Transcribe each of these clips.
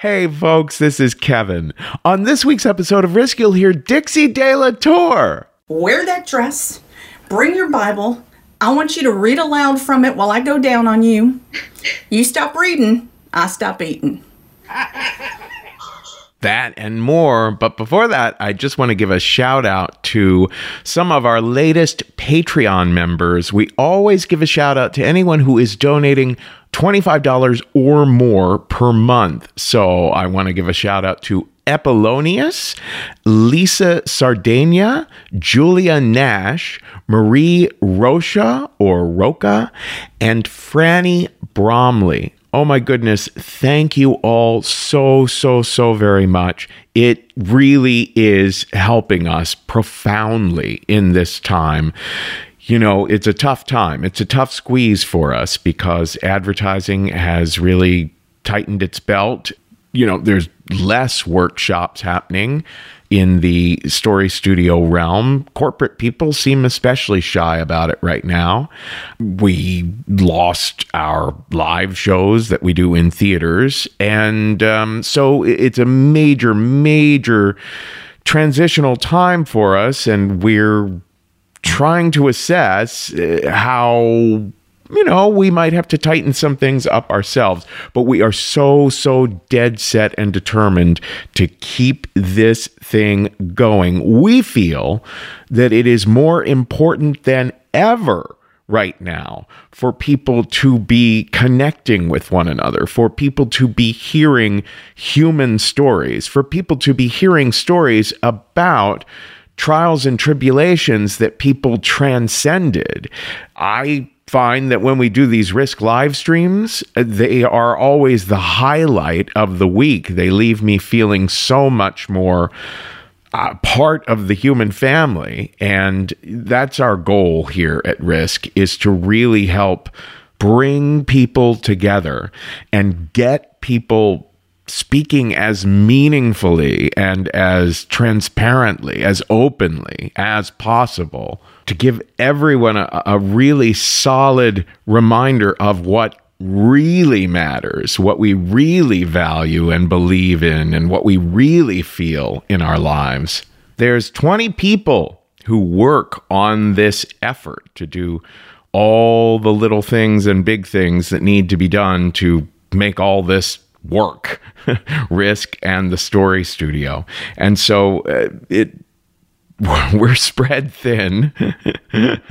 Hey, folks, this is Kevin. On this week's episode of Risk, you'll hear Dixie De La Tour. Wear that dress, bring your Bible. I want you to read aloud from it while I go down on you. You stop reading, I stop eating. that and more. But before that, I just want to give a shout out to some of our latest Patreon members. We always give a shout out to anyone who is donating $25 or more per month. So I want to give a shout out to Epilonius, Lisa Sardania, Julia Nash, Marie Rocha or Roca, and Franny Bromley. Oh my goodness. Thank you all so, so, so very much. It really is helping us profoundly in this time. You know, it's a tough time. It's a tough squeeze for us because advertising has really tightened its belt. You know, there's less workshops happening in the story studio realm. Corporate people seem especially shy about it right now. We lost our live shows that we do in theaters. And um, so it's a major, major transitional time for us. And we're trying to assess uh, how you know, we might have to tighten some things up ourselves, but we are so, so dead set and determined to keep this thing going. We feel that it is more important than ever right now for people to be connecting with one another, for people to be hearing human stories, for people to be hearing stories about trials and tribulations that people transcended. I find that when we do these risk live streams, they are always the highlight of the week. They leave me feeling so much more uh, part of the human family. And that's our goal here at Risk is to really help bring people together and get people speaking as meaningfully and as transparently, as openly as possible to give everyone a, a really solid reminder of what really matters, what we really value and believe in, and what we really feel in our lives. There's 20 people who work on this effort to do all the little things and big things that need to be done to make all this work, Risk and the Story Studio. And so uh, it we're spread thin,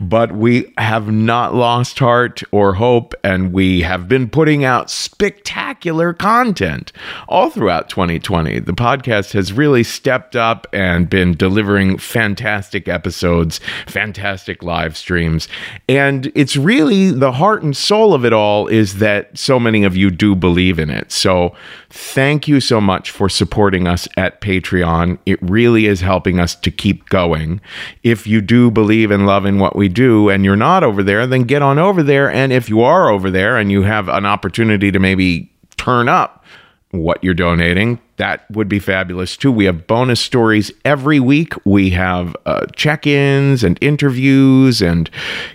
but we have not lost heart or hope, and we have been putting out spectacular content all throughout 2020. The podcast has really stepped up and been delivering fantastic episodes, fantastic live streams, and it's really the heart and soul of it all is that so many of you do believe in it. So, thank you so much for supporting us at Patreon. It really is helping us to keep going. If you do believe and love in what we do and you're not over there, then get on over there. And if you are over there and you have an opportunity to maybe turn up what you're donating, that would be fabulous too. We have bonus stories every week. We have uh, check ins and interviews and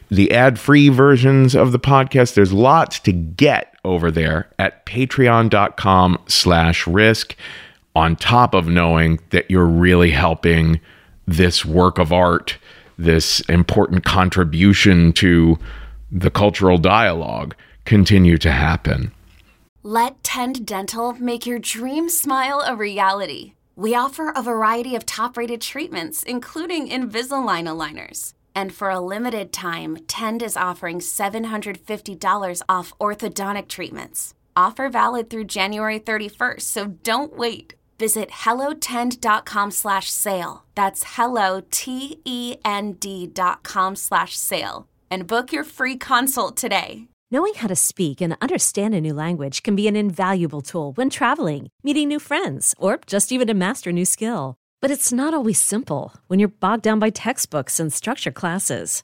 the ad free versions of the podcast. There's lots to get over there at patreon.com slash risk on top of knowing that you're really helping this work of art, this important contribution to the cultural dialogue continue to happen. Let Tend Dental make your dream smile a reality. We offer a variety of top rated treatments, including Invisalign aligners. And for a limited time, Tend is offering $750 off orthodontic treatments. Offer valid through January 31st, so don't wait. Visit hellotend.com slash sale. That's hello, T-E-N-D dot com slash sale. And book your free consult today. Knowing how to speak and understand a new language can be an invaluable tool when traveling, meeting new friends, or just even to master a new skill. But it's not always simple when you're bogged down by textbooks and structure classes.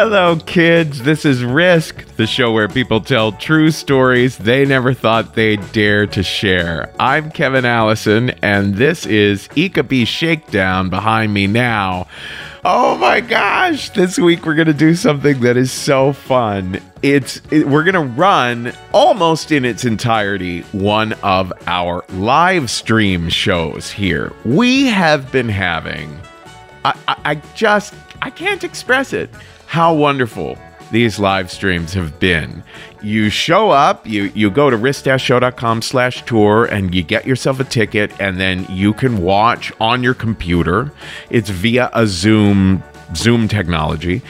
Hello, kids. This is Risk, the show where people tell true stories they never thought they'd dare to share. I'm Kevin Allison, and this is Ikebe Shakedown behind me now. Oh my gosh, this week we're to do something that is so fun. It's it, we're to run almost in its entirety one of our live stream shows here. We have been having I, I, I just I can't express it how wonderful these live streams have been. You show up, you you go to risk-show.com slash tour and you get yourself a ticket and then you can watch on your computer. It's via a Zoom Zoom technology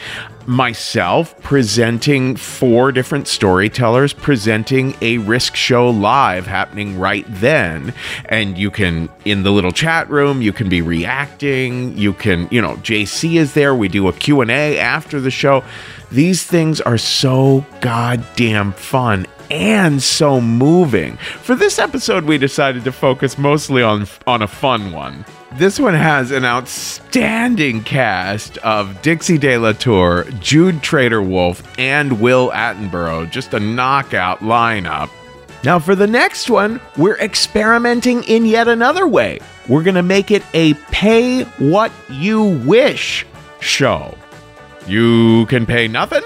myself presenting four different storytellers presenting a risk show live happening right then. And you can in the little chat room you can be reacting. You can you know jc is there. We do a q&a after the show. These things are so goddamn fun and so moving. For this episode, we decided to focus mostly on on a fun one. This one has an outstanding cast of Dixie De La Tour, Jude Treder-Wolff, and Will Attenborough. Just a knockout lineup. Now, for the next one, we're experimenting in yet another way. We're going to make it a pay what you wish show. You can pay nothing,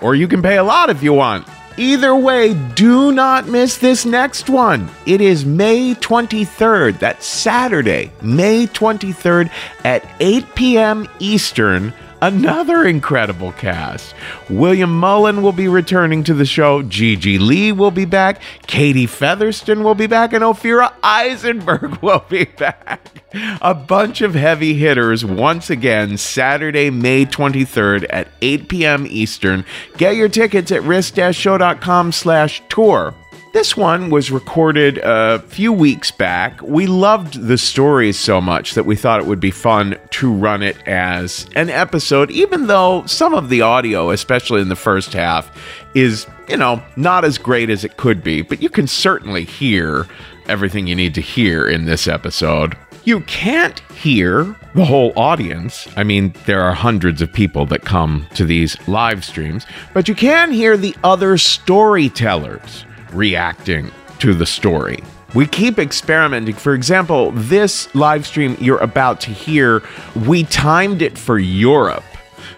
or you can pay a lot if you want. Either way, do not miss this next one. It is May 23rd. That's Saturday, May 23rd at 8 p.m. Eastern another incredible cast. William Mullen will be returning to the show. Gigi Lee will be back. Katie Featherston will be back. And Ophira Eisenberg will be back. A bunch of heavy hitters once again Saturday, May 23rd at 8 p.m. Eastern. Get your tickets at risk-show.com slash tour. This one was recorded a few weeks back. We loved the stories so much that we thought it would be fun to run it as an episode, even though some of the audio, especially in the first half, is, you know, not as great as it could be. But you can certainly hear everything you need to hear in this episode. You can't hear the whole audience. I mean, there are hundreds of people that come to these live streams, but you can hear the other storytellers reacting to the story. We keep experimenting. For example, this live stream you're about to hear, we timed it for Europe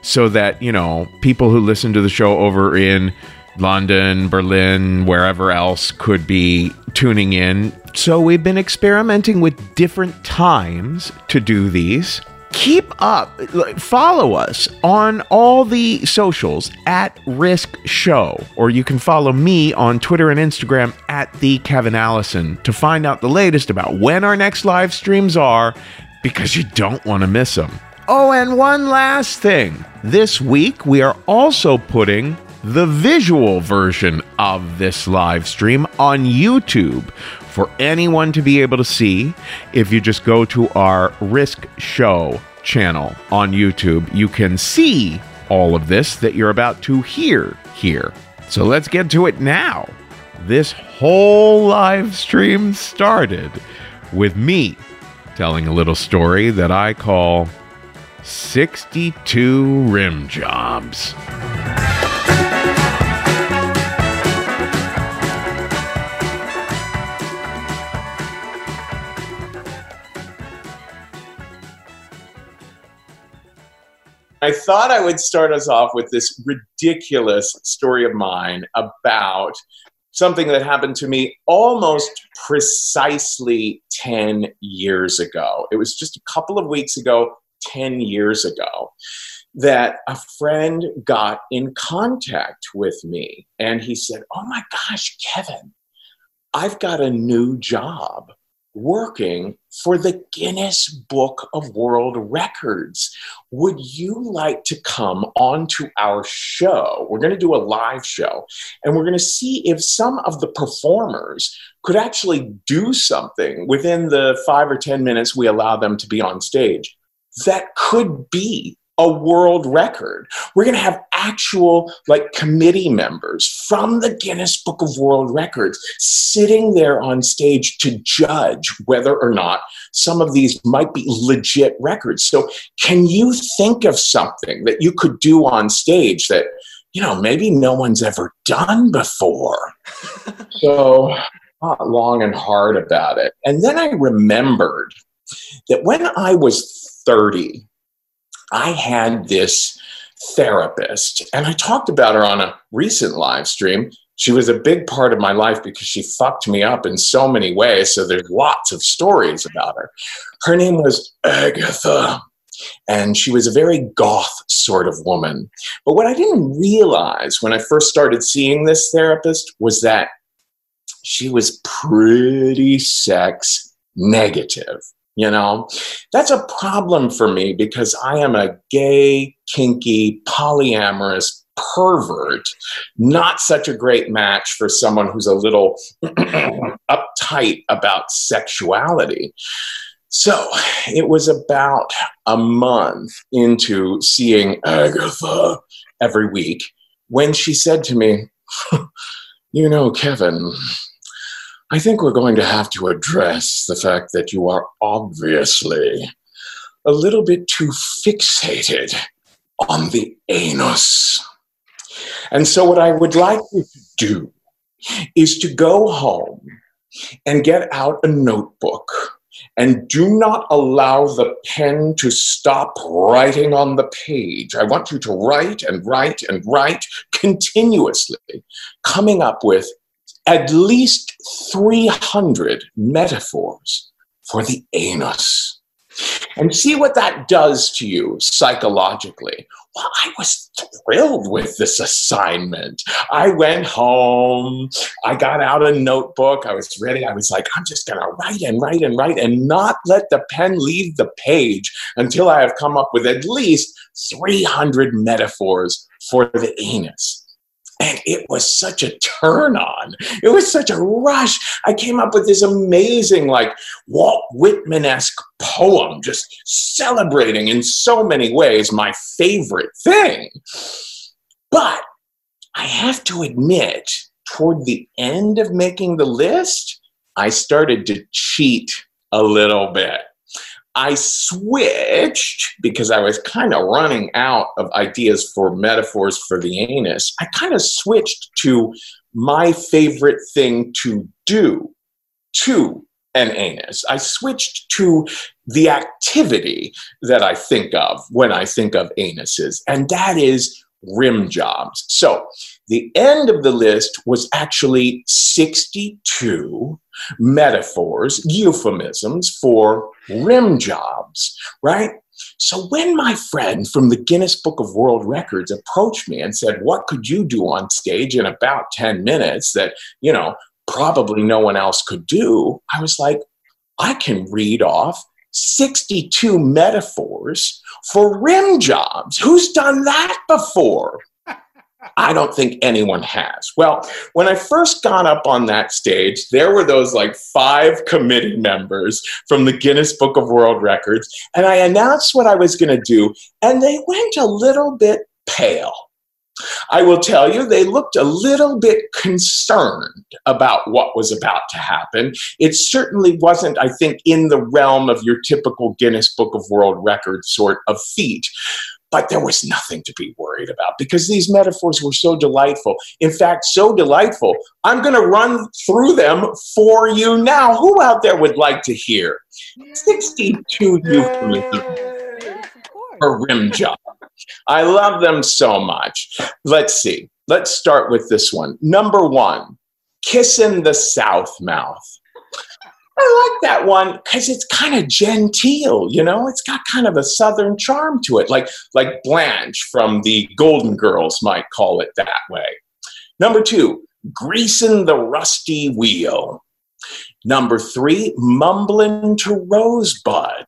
so that, you know, people who listen to the show over in London, Berlin, wherever else could be tuning in. So we've been experimenting with different times to do these keep up follow us on all the socials at risk show or you can follow me on twitter and instagram at the kevin allison to find out the latest about when our next live streams are because you don't want to miss them oh and one last thing. This week we are also putting the visual version of this live stream on youtube for anyone to be able to see. If you just go to our Risk Show channel on YouTube. You can see all of this that you're about to hear here. So let's get to it now. This whole live stream started with me telling a little story that I call 62 Rim Jobs. I thought I would start us off with this ridiculous story of mine about something that happened to me almost precisely 10 years ago. It was just a couple of weeks ago, 10 years ago, that a friend got in contact with me and he said, Oh my gosh, Kevin, I've got a new job working for the Guinness Book of World Records. Would you like to come onto our show? We're going to do a live show and we're going to see if some of the performers could actually do something within the five or 10 minutes we allow them to be on stage that could be a world record. We're going to have actual like committee members from the Guinness Book of World Records sitting there on stage to judge whether or not some of these might be legit records. So, can you think of something that you could do on stage that, you know, maybe no one's ever done before? so, thought long and hard about it. And then I remembered that when I was 30, I had this therapist, and I talked about her on a recent live stream. She was a big part of my life because she fucked me up in so many ways. So there's lots of stories about her. Her name was Agatha, and she was a very goth sort of woman. But what I didn't realize when I first started seeing this therapist was that she was pretty sex negative. You know, that's a problem for me because I am a gay, kinky, polyamorous pervert, not such a great match for someone who's a little uptight about sexuality. So it was about a month into seeing Agatha every week when she said to me, You know, Kevin, I think we're going to have to address the fact that you are obviously a little bit too fixated on the anus. And so, what I would like you to do is to go home and get out a notebook and do not allow the pen to stop writing on the page. I want you to write and write and write continuously, coming up with at least 300 metaphors for the anus. And see what that does to you psychologically. Well, I was thrilled with this assignment. I went home, I got out a notebook, I was ready. I was like, I'm just going to write and write and write and not let the pen leave the page until I have come up with at least 300 metaphors for the anus. And it was such a turn on. It was such a rush. I came up with this amazing, like Walt Whitman esque poem, just celebrating in so many ways my favorite thing. But I have to admit, toward the end of making the list, I started to cheat a little bit. I switched because I was kind of running out of ideas for metaphors for the anus. I kind of switched to my favorite thing to do to an anus. I switched to the activity that I think of when I think of anuses, and that is rim jobs. So the end of the list was actually 62 metaphors, euphemisms for rim jobs, right? So when my friend from the Guinness Book of World Records approached me and said, What could you do on stage in about 10 minutes that, you know, probably no one else could do? I was like, I can read off 62 metaphors for rim jobs. Who's done that before? I don't think anyone has. Well, when I first got up on that stage, there were those like five committee members from the Guinness Book of World Records, and I announced what I was going to do, and they went a little bit pale. I will tell you, they looked a little bit concerned about what was about to happen. It certainly wasn't, I think, in the realm of your typical Guinness Book of World Records sort of feat. But there was nothing to be worried about because these metaphors were so delightful. In fact, so delightful, I'm going to run through them for you now. Who out there would like to hear 62 euphemisms for rim job? I love them so much. Let's see. Let's start with this one. Number one, kissing the south mouth. I like that one because it's kind of genteel, you know. It's got kind of a southern charm to it, like like Blanche from the Golden Girls might call it that way. Number two, greasing the rusty wheel. Number three, mumbling to Rosebud.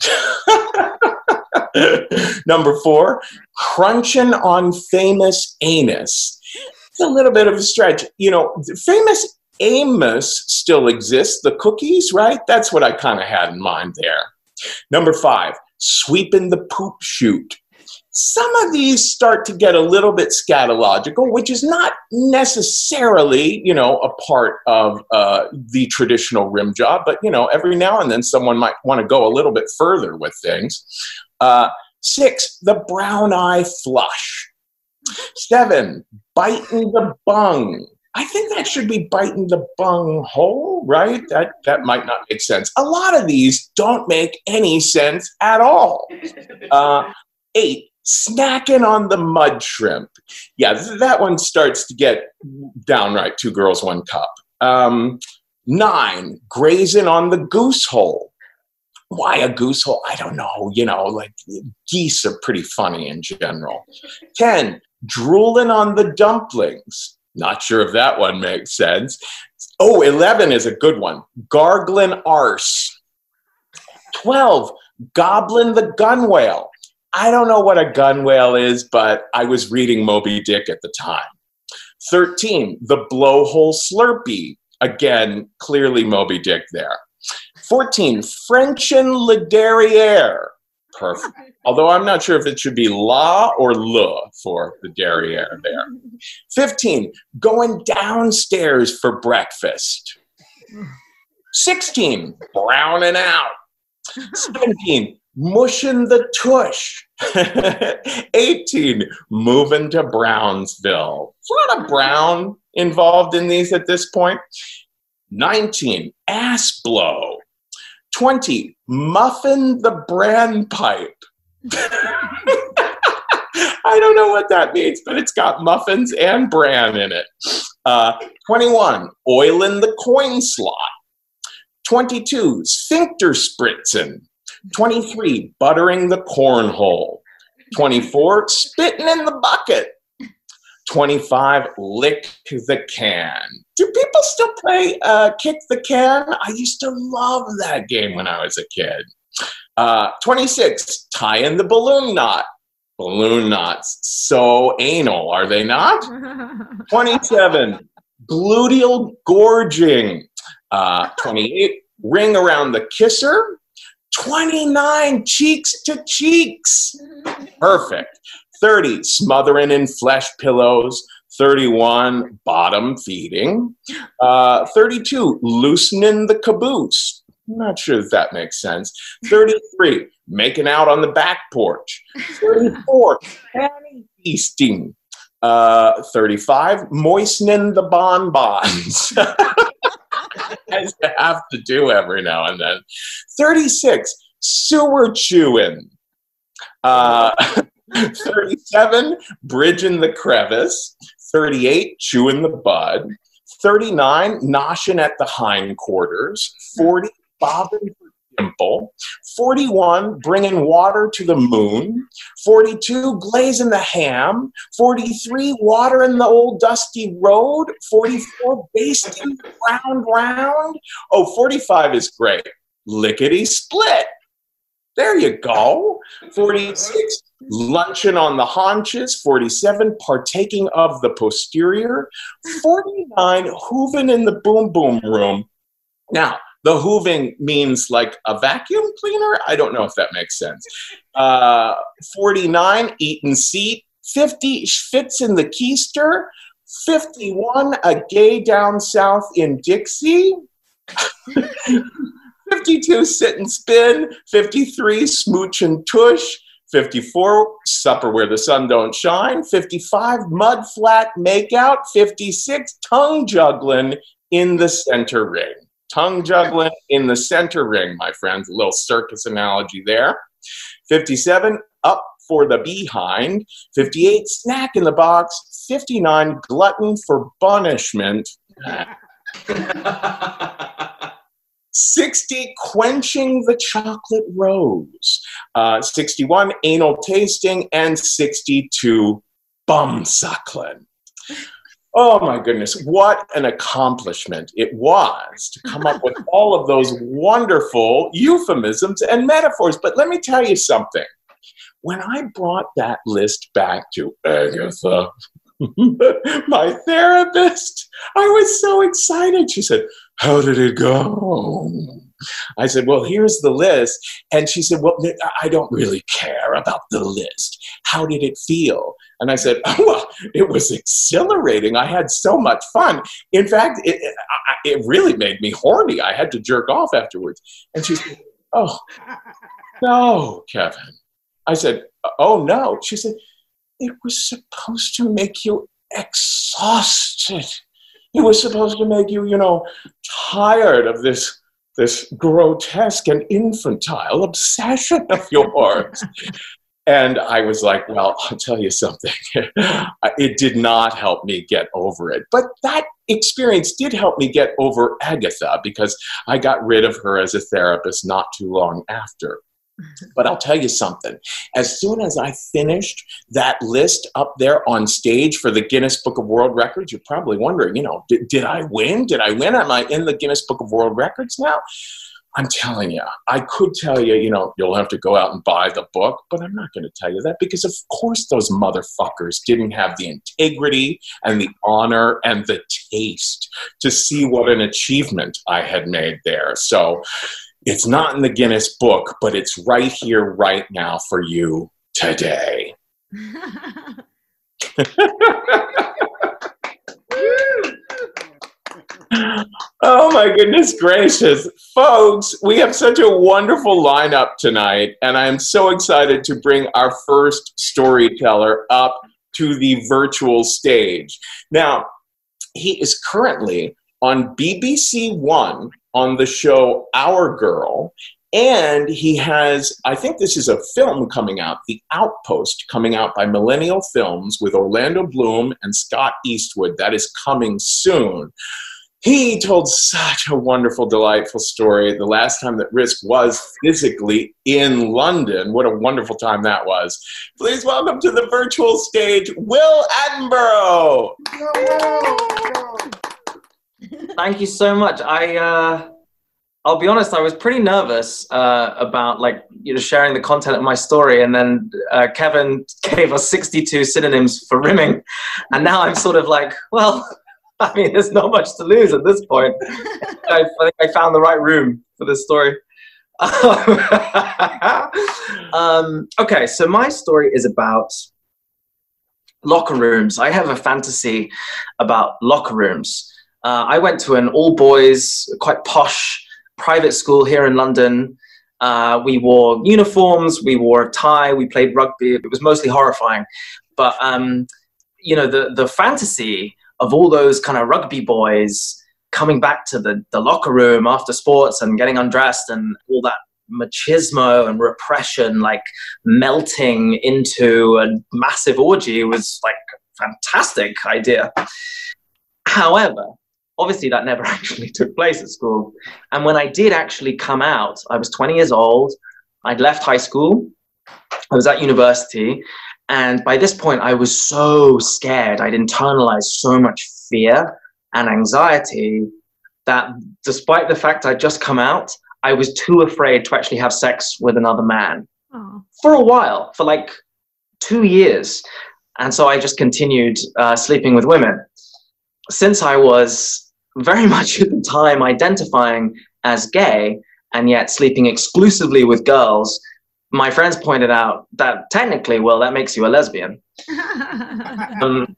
Number four, crunching on famous anus. It's a little bit of a stretch. You know, famous Amos still exists, the cookies, right? That's what I kind of had in mind there. Number five, sweeping the poop chute. Some of these start to get a little bit scatological, which is not necessarily, you know, a part of uh, the traditional rim job, but, you know, every now and then someone might want to go a little bit further with things. Uh, six, the brown eye flush. Seven, biting the bung. I think that should be biting the bung hole, right? That that might not make sense. A lot of these don't make any sense at all. Uh, eight, snacking on the mud shrimp. Yeah, th- that one starts to get downright two girls, one cup. Um, nine, grazing on the goose hole. Why a goose hole? I don't know. You know, like geese are pretty funny in general. 10, drooling on the dumplings. Not sure if that one makes sense. Oh, 11 is a good one. Gargling arse. 12, Goblin the gun whale. I don't know what a gun whale is, but I was reading Moby Dick at the time. 13, the blowhole slurpee. Again, clearly Moby Dick there. 14, Frenchin le derriere. Perfect. Although I'm not sure if it should be la or le for the derriere there. 15, going downstairs for breakfast. 16, browning out. 17, mushing the tush. 18, moving to Brownsville. There's a lot of brown involved in these at this point. 19, ass blow. 20, muffin the bran pipe. I don't know what that means, but it's got muffins and bran in it. Uh, 21, oiling the coin slot. 22, sphincter spritzing. 23, buttering the cornhole. 24, spitting in the bucket. 25, lick the can. Do people still play uh, kick the can? I used to love that game when I was a kid. Uh, 26, tie in the balloon knot. Balloon knots, so anal, are they not? 27, gluteal gorging. Uh, 28, ring around the kisser. 29, cheeks to cheeks. Perfect. 30, smothering in flesh pillows. 31, bottom feeding. Uh, 32, loosening the caboose. I'm not sure if that makes sense. 33, making out on the back porch. 34, panty feasting. Uh, 35, moistening the bonbons. As you have to do every now and then. 36, sewer chewing. Uh, 37, bridging the crevice. 38, chewing the bud. 39, noshing at the hindquarters. 40, bobbing for dimple. 41, bringing water to the moon. 42, glazing the ham. 43, watering the old dusty road. 44, basting round round. Oh, 45 is great. Lickety split. There you go. 46, luncheon on the haunches. 47, partaking of the posterior. 49, hooving in the boom boom room. Now, the hooving means like a vacuum cleaner. I don't know if that makes sense. Uh, 49, eating seat. 50, fits in the keister. 51, a gay down south in Dixie. 52, sit and spin. 53, smooch and tush. 54, supper where the sun don't shine. 55, mud flat makeout. 56, tongue juggling in the center ring. Tongue juggling in the center ring, my friends. A little circus analogy there. 57, up for the behind, 58 snack in the box, 59 glutton for punishment. 60 quenching the chocolate rose uh, 61 anal tasting and 62 bum suckling oh my goodness what an accomplishment it was to come up with all of those wonderful euphemisms and metaphors but let me tell you something when i brought that list back to agatha my therapist. I was so excited. She said, How did it go? I said, Well, here's the list. And she said, Well, I don't really care about the list. How did it feel? And I said, oh, Well, it was exhilarating. I had so much fun. In fact, it, it really made me horny. I had to jerk off afterwards. And she said, Oh, no, Kevin. I said, Oh, no. She said, it was supposed to make you exhausted. It was supposed to make you, you know, tired of this this grotesque and infantile obsession of yours. and I was like, well, I'll tell you something. it did not help me get over it. But that experience did help me get over Agatha because I got rid of her as a therapist not too long after. But I'll tell you something. As soon as I finished that list up there on stage for the Guinness Book of World Records, you're probably wondering, you know, did, did I win? Did I win? Am I in the Guinness Book of World Records now? I'm telling you, I could tell you, you know, you'll have to go out and buy the book, but I'm not going to tell you that because, of course, those motherfuckers didn't have the integrity and the honor and the taste to see what an achievement I had made there. So, it's not in the Guinness book, but it's right here, right now for you today. oh my goodness gracious. Folks, we have such a wonderful lineup tonight, and I'm so excited to bring our first storyteller up to the virtual stage. Now, he is currently on BBC One on the show Our Girl. And he has, I think this is a film coming out, The Outpost, coming out by Millennium Films with Orlando Bloom and Scott Eastwood. That is coming soon. He told such a wonderful, delightful story the last time that Risk was physically in London. What a wonderful time that was. Please welcome to the virtual stage, Will Attenborough. Thank you so much. I uh, I'll be honest, I was pretty nervous uh, about like you know sharing the content of my story, and then uh, Kevin gave us 62 synonyms for rimming, and now I'm sort of like, well, I mean, there's not much to lose at this point. I, I think I found the right room for this story. um, okay, so my story is about locker rooms. I have a fantasy about locker rooms. Uh, I went to an all boys, quite posh private school here in London. Uh, we wore uniforms, we wore a tie, we played rugby. It was mostly horrifying. But, um, you know, the, the fantasy of all those kind of rugby boys coming back to the, the locker room after sports and getting undressed and all that machismo and repression like melting into a massive orgy was like a fantastic idea. However, obviously that never actually took place at school. And when I did actually come out, I was 20 years old. I'd left high school. I was at university. And by this point, I was so scared. I'd internalized so much fear and anxiety that despite the fact I'd just come out, I was too afraid to actually have sex with another man for a while, for like two years. And so I just continued uh, sleeping with women. Since I was very much at the time identifying as gay and yet sleeping exclusively with girls, my friends pointed out that technically, well, that makes you a lesbian. um,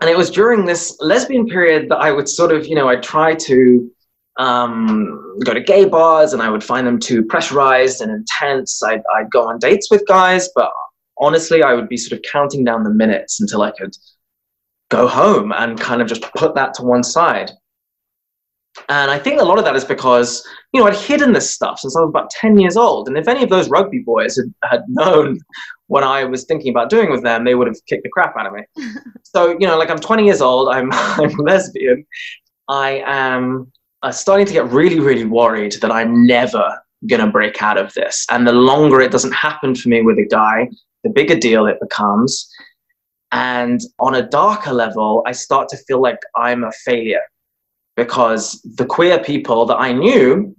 and it was during this lesbian period that I would sort of, you know, I'd try to um, go to gay bars and I would find them too pressurized and intense. I'd, I'd go on dates with guys, but honestly, I would be sort of counting down the minutes until I could go home and kind of just put that to one side. And I think a lot of that is because, you know, I'd hidden this stuff since I was about 10 years old. And if any of those rugby boys had, had known what I was thinking about doing with them, they would have kicked the crap out of me. so, you know, like I'm 20 years old, I'm, I'm lesbian. I am uh, starting to get really, really worried that I'm never going to break out of this. And the longer it doesn't happen for me with a guy, the bigger deal it becomes. And on a darker level, I start to feel like I'm a failure because the queer people that I knew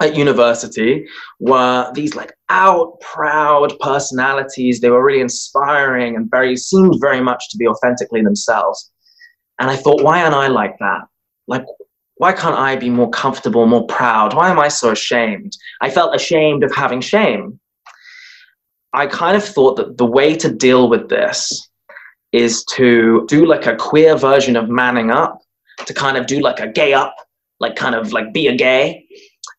at university were these like out proud personalities. They were really inspiring and very seemed very much to be authentically themselves. And I thought, why aren't I like that? Like, why can't I be more comfortable, more proud? Why am I so ashamed? I felt ashamed of having shame. I kind of thought that the way to deal with this is to do like a queer version of manning up, to kind of do like a gay up, like kind of like be a gay.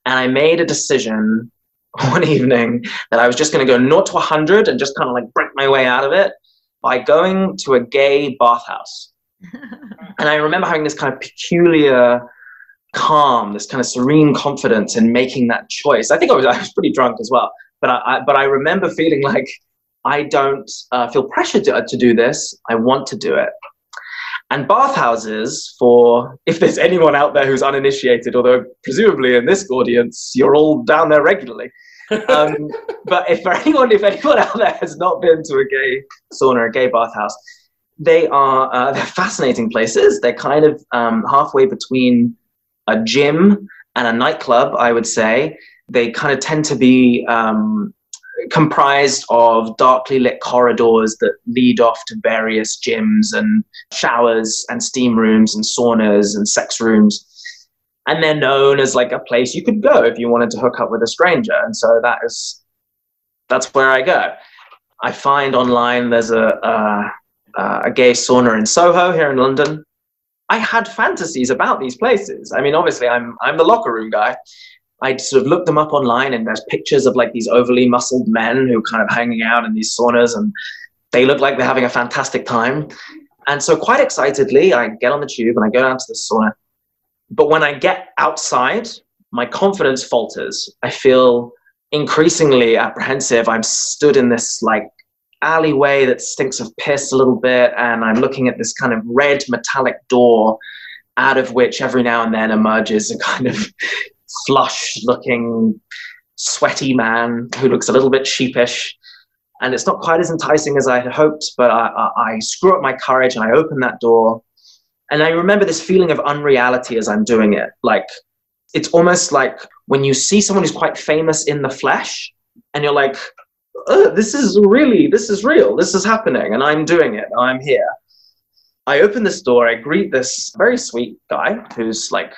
And I made a decision one evening that I was just going to go not to 100 and just kind of like break my way out of it by going to a gay bathhouse. and I remember having this kind of peculiar calm, this kind of serene confidence in making that choice. I think I was, I was pretty drunk as well, but I, I but I remember feeling like I don't uh, feel pressure to, uh, to do this. I want to do it. And bathhouses, for if there's anyone out there who's uninitiated, although presumably in this audience you're all down there regularly. um, but if for anyone, if anyone out there has not been to a gay sauna, a gay bathhouse, they are uh, they're fascinating places. They're kind of um, halfway between a gym and a nightclub, I would say. They kind of tend to be um, comprised of darkly lit corridors that lead off to various gyms and showers and steam rooms and saunas and sex rooms. And they're known as like a place you could go if you wanted to hook up with a stranger. And so that is that's where I go. I find online there's a, a, a gay sauna in Soho here in London. I had fantasies about these places. I mean, obviously, I'm I'm the locker room guy. I'd sort of looked them up online, and there's pictures of like these overly muscled men who are kind of hanging out in these saunas, and they look like they're having a fantastic time. And so, quite excitedly, I get on the tube and I go down to the sauna. But when I get outside, my confidence falters. I feel increasingly apprehensive. I'm stood in this like alleyway that stinks of piss a little bit, and I'm looking at this kind of red metallic door out of which every now and then emerges a kind of flush looking, sweaty man who looks a little bit sheepish. And it's not quite as enticing as I had hoped, but I, I, I screw up my courage and I open that door. And I remember this feeling of unreality as I'm doing it. Like, it's almost like when you see someone who's quite famous in the flesh, and you're like, this is really, this is real, this is happening, and I'm doing it, I'm here. I open this door, I greet this very sweet guy who's like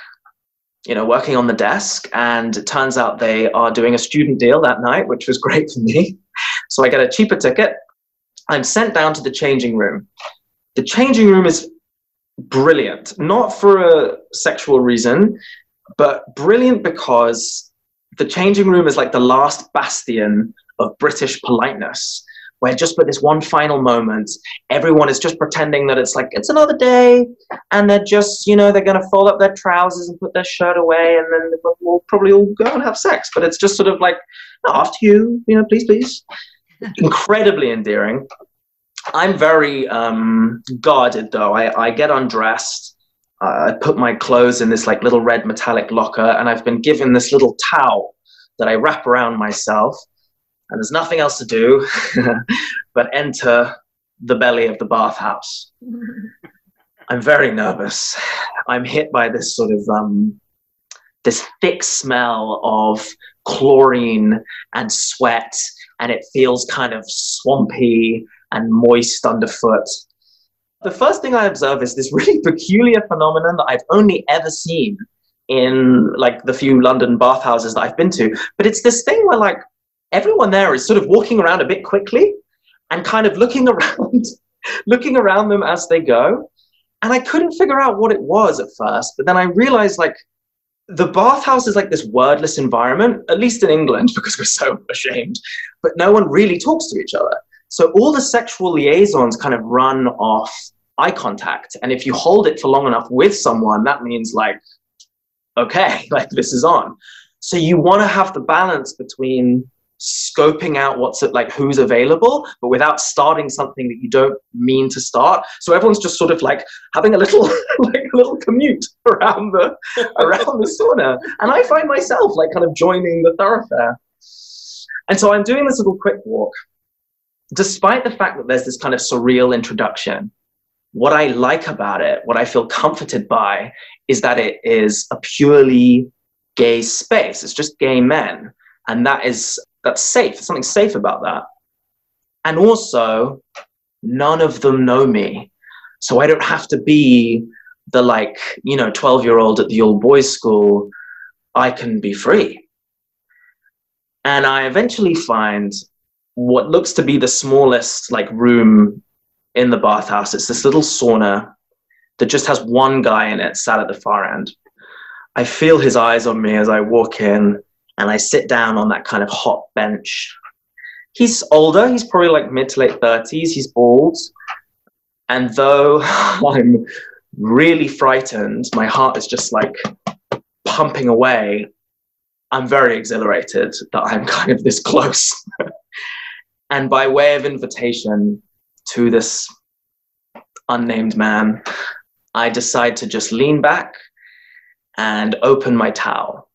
you know, working on the desk. And it turns out they are doing a student deal that night, which was great for me. So I get a cheaper ticket. I'm sent down to the changing room. The changing room is brilliant, not for a sexual reason, but brilliant because the changing room is like the last bastion of British politeness where just for this one final moment, everyone is just pretending that it's like it's another day, and they're just you know they're going to fold up their trousers and put their shirt away, and then we'll probably all go and have sex. But it's just sort of like no, after you, you know, please, please. Incredibly endearing. I'm very um, guarded though. I, I get undressed. Uh, I put my clothes in this like little red metallic locker, and I've been given this little towel that I wrap around myself and there's nothing else to do but enter the belly of the bathhouse. I'm very nervous. I'm hit by this sort of um, this thick smell of chlorine and sweat, and it feels kind of swampy and moist underfoot. The first thing I observe is this really peculiar phenomenon that I've only ever seen in like the few London bathhouses that I've been to. But it's this thing where like everyone there is sort of walking around a bit quickly and kind of looking around, looking around them as they go. And I couldn't figure out what it was at first, but then I realized like the bathhouse is like this wordless environment, at least in England, because we're so ashamed, but no one really talks to each other. So all the sexual liaisons kind of run off eye contact. And if you hold it for long enough with someone, that means like okay, like this is on. So you want to have the balance between scoping out what's it like who's available, but without starting something that you don't mean to start. So everyone's just sort of like having a little like a little commute around the around the sauna. And I find myself like kind of joining the thoroughfare. And so I'm doing this little quick walk. Despite the fact that there's this kind of surreal introduction, what I like about it, what I feel comforted by, is that it is a purely gay space. It's just gay men. And that is that's safe. There's something safe about that. And also, none of them know me. So I don't have to be the like, you know, 12 year old at the old boys school. I can be free. And I eventually find what looks to be the smallest like room in the bathhouse. It's this little sauna that just has one guy in it sat at the far end. I feel his eyes on me as I walk in and I sit down on that kind of hot bench. He's older, he's probably like mid to late 30s, he's bald. And though I'm really frightened, my heart is just like pumping away. I'm very exhilarated that I'm kind of this close. and by way of invitation to this unnamed man, I decide to just lean back and open my towel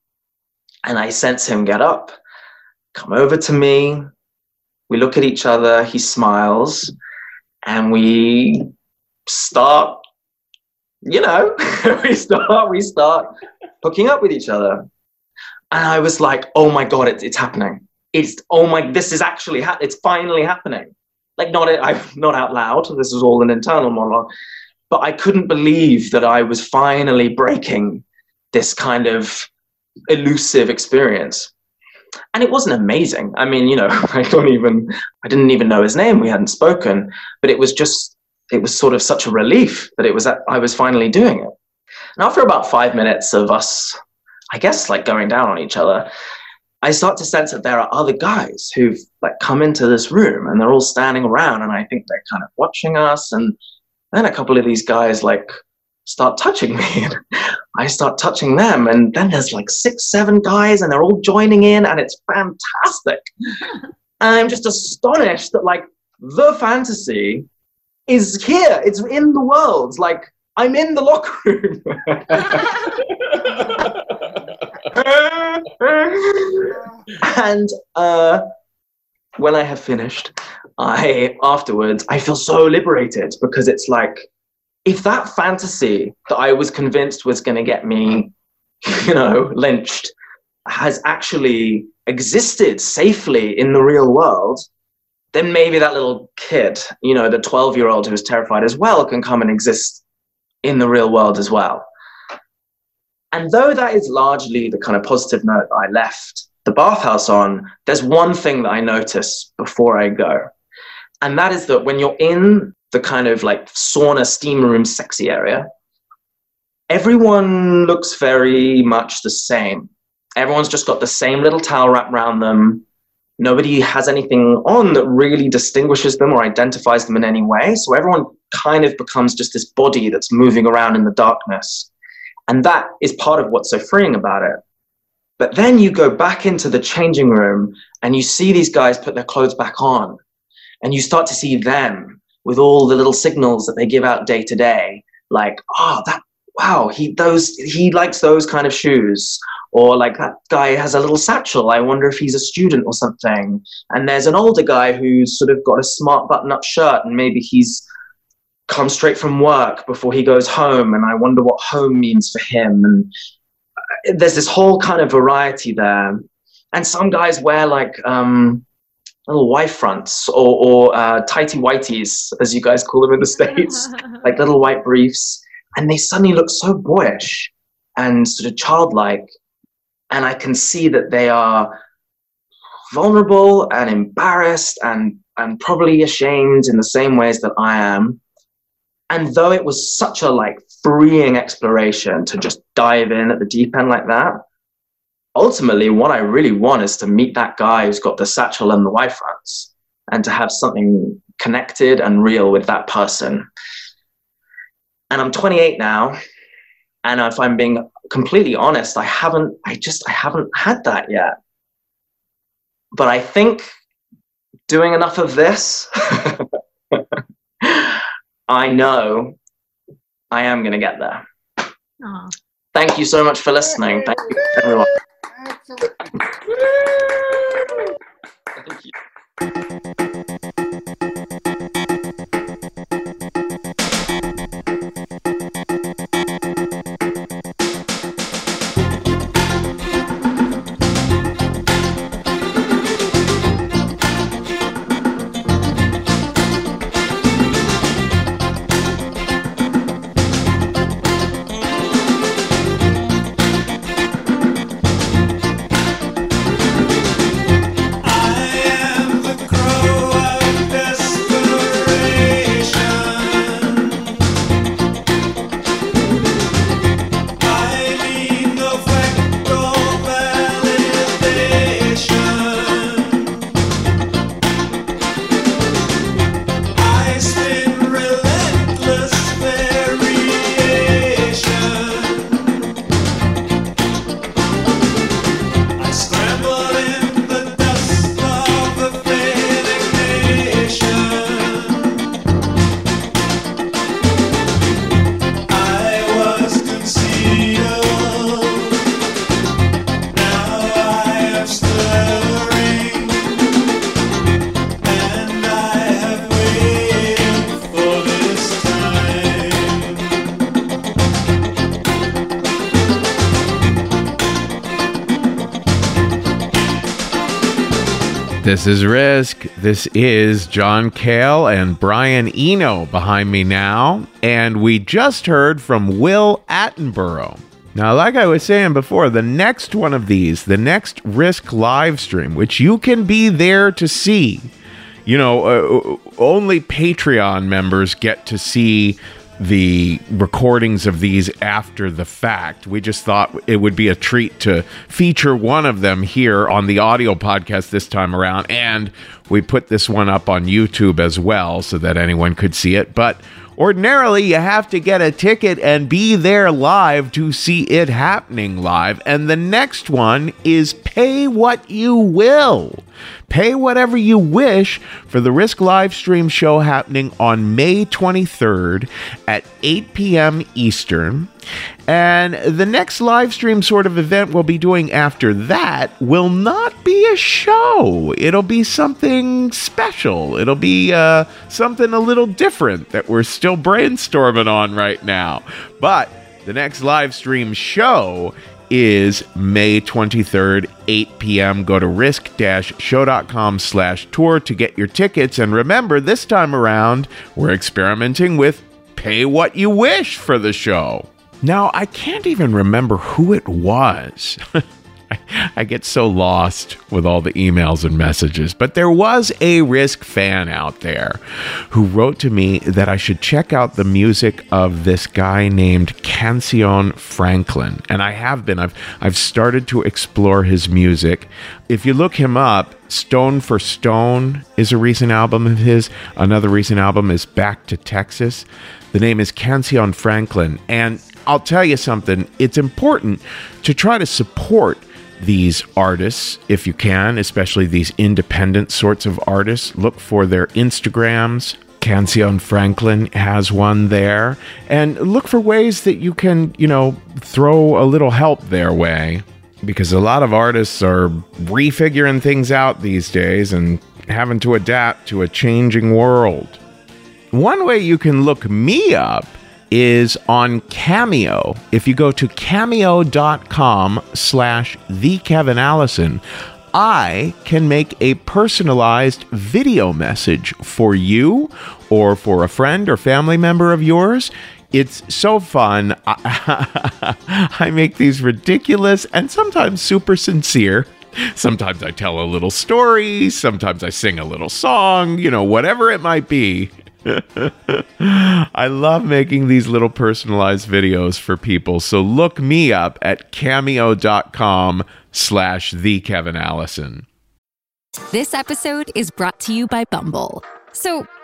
and I sense him get up, come over to me. We look at each other, he smiles, and we start, you know, we start, we start hooking up with each other. And I was like, oh my God, it, it's happening. It's, oh my, this is actually, ha- it's finally happening. Like, not, I, not out loud, this was all an internal monologue, but I couldn't believe that I was finally breaking this kind of elusive experience. And it wasn't amazing. I mean, you know, I don't even, I didn't even know his name. We hadn't spoken, but it was just, it was sort of such a relief that it was that I was finally doing it. And after about five minutes of us, I guess, like going down on each other, I start to sense that there are other guys who've like come into this room and they're all standing around and I think they're kind of watching us. And then a couple of these guys like start touching me. I start touching them, and then there's like six, seven guys, and they're all joining in, and it's fantastic. and I'm just astonished that like the fantasy is here. It's in the world. Like I'm in the locker room. and uh, when I have finished, I afterwards I feel so liberated because it's like if that fantasy that I was convinced was going to get me, you know, lynched has actually existed safely in the real world, then maybe that little kid, you know, the 12 year old who is terrified as well, can come and exist in the real world as well. And though that is largely the kind of positive note I left the bathhouse on, there's one thing that I notice before I go. And that is that when you're in the kind of like sauna steam room sexy area, everyone looks very much the same. Everyone's just got the same little towel wrapped around them. Nobody has anything on that really distinguishes them or identifies them in any way. So everyone kind of becomes just this body that's moving around in the darkness. And that is part of what's so freeing about it. But then you go back into the changing room and you see these guys put their clothes back on and you start to see them with all the little signals that they give out day to day, like, oh, that wow, he those he likes those kind of shoes. Or like that guy has a little satchel. I wonder if he's a student or something. And there's an older guy who's sort of got a smart button-up shirt, and maybe he's come straight from work before he goes home. And I wonder what home means for him. And uh, there's this whole kind of variety there. And some guys wear like um, little wife fronts or, or uh, tighty whities, as you guys call them in the States, like little white briefs. And they suddenly look so boyish and sort of childlike. And I can see that they are vulnerable and embarrassed and, and probably ashamed in the same ways that I am. And though it was such a like freeing exploration to just dive in at the deep end like that, ultimately what I really want is to meet that guy who's got the satchel and the Y fronts and to have something connected and real with that person. And I'm 28 now. And if I'm being completely honest, I haven't, I just, I haven't had that yet. But I think doing enough of this, I know I am going to get there. Aww. Thank you so much for listening. Thank you, everyone. Thank This is Risk. This is John Cale and Brian Eno behind me now. And we just heard from Will Attenborough. Now, like I was saying before, the next one of these, the next Risk live stream, which you can be there to see, you know, uh, only Patreon members get to see the recordings of these after the fact. We just thought it would be a treat to feature one of them here on the audio podcast this time around. And we put this one up on YouTube as well so that anyone could see it. But ordinarily, you have to get a ticket and be there live to see it happening live. And the next one is pay what you will. Pay whatever you wish for the Risk live stream show happening on May 23rd at 8 p.m. Eastern. And the next live stream sort of event we'll be doing after that will not be a show. It'll be something special. It'll be uh, something a little different that we're still brainstorming on right now. But the next live stream show is May 23rd, 8 p.m. Go to risk-show.com slash tour to get your tickets. And remember, this time around, we're experimenting with pay what you wish for the show. Now, I can't even remember who it was. I get so lost with all the emails and messages. But there was a Risk fan out there who wrote to me that I should check out the music of this guy named Cancion Franklin. And I have been. I've I've started to explore his music. If you look him up, Stone for Stone is a recent album of his. Another recent album is Back to Texas. The name is Cancion Franklin. And I'll tell you something, it's important to try to support these artists if you can, especially these independent sorts of artists. Look for their Instagrams. Cancion Franklin has one there. And look for ways that you can, you know, throw a little help their way. Because a lot of artists are refiguring things out these days and having to adapt to a changing world. One way you can look me up is on Cameo. If you go to cameo.com slash the Kevin Allison, I can make a personalized video message for you or for a friend or family member of yours. It's so fun. I make these ridiculous and sometimes super sincere. Sometimes I tell a little story. Sometimes I sing a little song, you know, whatever it might be. I love making these little personalized videos for people. So look me up at cameo.com slash the Kevin Allison. This episode is brought to you by Bumble. So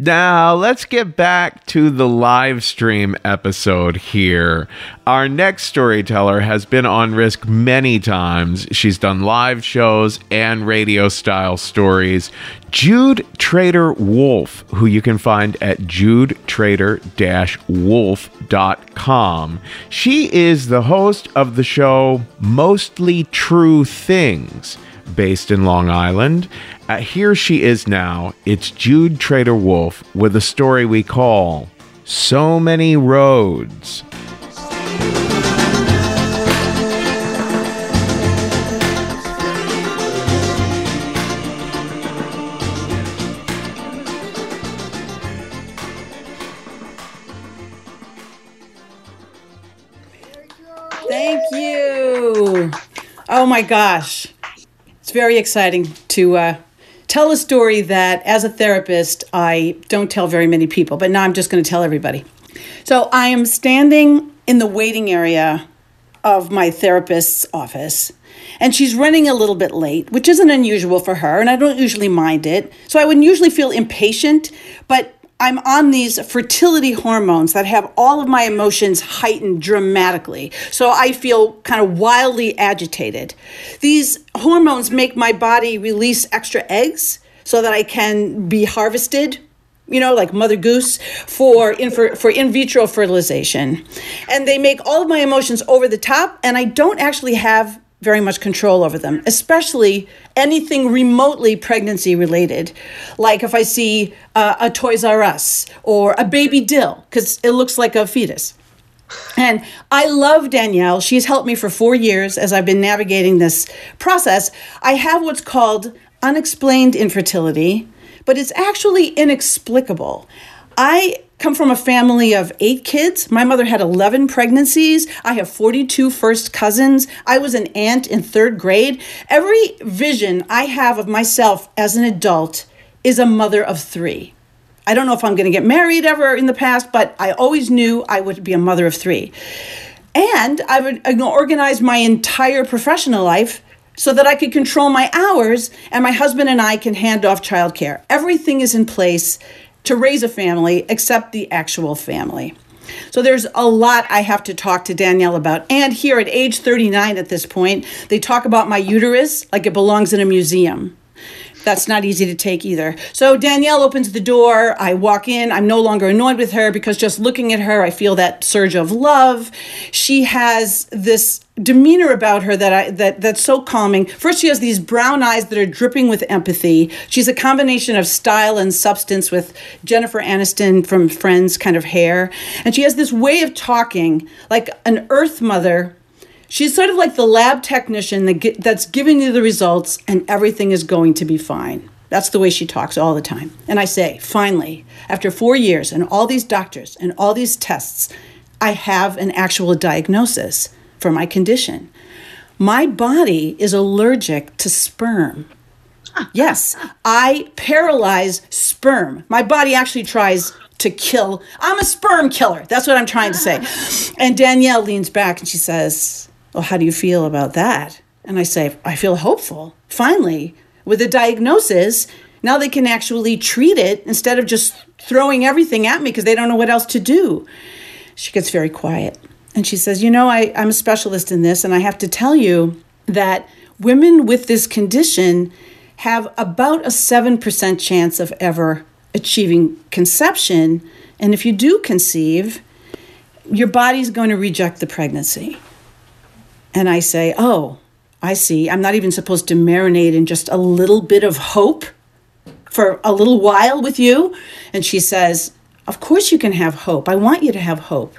Now, let's get back to the live stream episode here. Our next storyteller has been on risk many times. She's done live shows and radio style stories. Jude Treder-Wolff, who you can find at judetrader wolf.com. She is the host of the show Mostly True Things based in Long Island. Uh, here she is now. It's Jude Treder-Wolff with a story we call So Many Roads. Thank you. Oh my gosh. It's very exciting to uh, tell a story that, as a therapist, I don't tell very many people, but now I'm just going to tell everybody. So I am standing in the waiting area of my therapist's office, and she's running a little bit late, which isn't unusual for her, and I don't usually mind it. So I wouldn't usually feel impatient, but I'm on these fertility hormones that have all of my emotions heightened dramatically. So I feel kind of wildly agitated. These hormones make my body release extra eggs so that I can be harvested you know, like Mother Goose, for in, for, for in vitro fertilization. And they make all of my emotions over the top, and I don't actually have very much control over them, especially anything remotely pregnancy related. Like if I see uh, a Toys R Us or a baby dill, because it looks like a fetus. And I love Danielle. She's helped me for four years as I've been navigating this process. I have what's called unexplained infertility, but it's actually inexplicable. I come from a family of eight kids. My mother had 11 pregnancies. I have 42 first cousins. I was an aunt in third grade. Every vision I have of myself as an adult is a mother of three. I don't know if I'm going to get married ever in the past, but I always knew I would be a mother of three. And I would organize my entire professional life so that I could control my hours and my husband and I can hand off childcare. Everything is in place to raise a family except the actual family. So there's a lot I have to talk to Danielle about. And here at age 39 at this point, they talk about my uterus like it belongs in a museum. That's not easy to take either. So Danielle opens the door. I walk in. I'm no longer annoyed with her because just looking at her, I feel that surge of love. She has this demeanor about her that I that that's so calming. First, she has these brown eyes that are dripping with empathy. She's a combination of style and substance with Jennifer Aniston from Friends kind of hair, and she has this way of talking like an Earth mother She's sort of like the lab technician that get, that's giving you the results and everything is going to be fine. That's the way she talks all the time. And I say, finally, after four years and all these doctors and all these tests, I have an actual diagnosis for my condition. My body is allergic to sperm. Yes, I paralyze sperm. My body actually tries to kill. I'm a sperm killer. That's what I'm trying to say. And Danielle leans back and she says, how do you feel about that? And I say, I feel hopeful. Finally, with a diagnosis, now they can actually treat it instead of just throwing everything at me because they don't know what else to do. She gets very quiet and she says, You know, I, I'm a specialist in this, and I have to tell you that women with this condition have about a 7% chance of ever achieving conception. And if you do conceive, your body's going to reject the pregnancy and I say, Oh, I see. I'm not even supposed to marinate in just a little bit of hope for a little while with you. And she says, Of course you can have hope. I want you to have hope.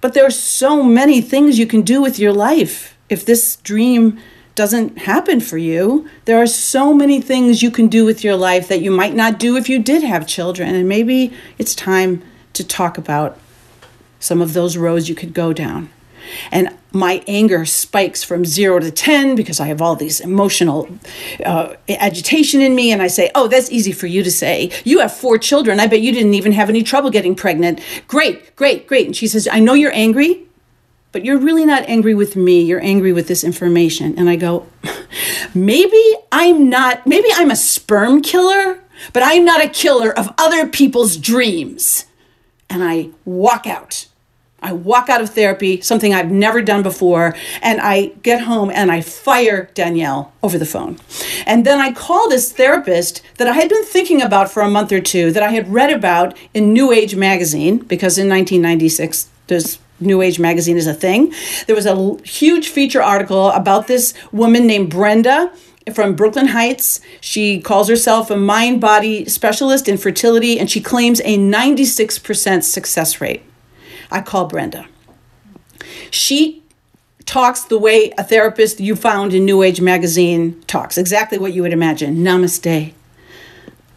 But there are so many things you can do with your life if this dream doesn't happen for you. There are so many things you can do with your life that you might not do if you did have children. And maybe it's time to talk about some of those roads you could go down. And my anger spikes from zero to 10 because I have all these emotional uh, agitation in me. And I say, Oh, that's easy for you to say. You have four children. I bet you didn't even have any trouble getting pregnant. Great, great, great. And she says, I know you're angry, but you're really not angry with me. You're angry with this information. And I go, Maybe I'm not, maybe I'm a sperm killer, but I'm not a killer of other people's dreams. And I walk out. I walk out of therapy, something I've never done before, and I get home and I fire Danielle over the phone. And then I call this therapist that I had been thinking about for a month or two, that I had read about in New Age magazine, because in 1996, there's New Age magazine is a thing. There was a huge feature article about this woman named Brenda from Brooklyn Heights. She calls herself a mind body specialist in fertility and she claims a 96% success rate. I call Brenda. She talks the way a therapist you found in New Age magazine talks, exactly what you would imagine. Namaste.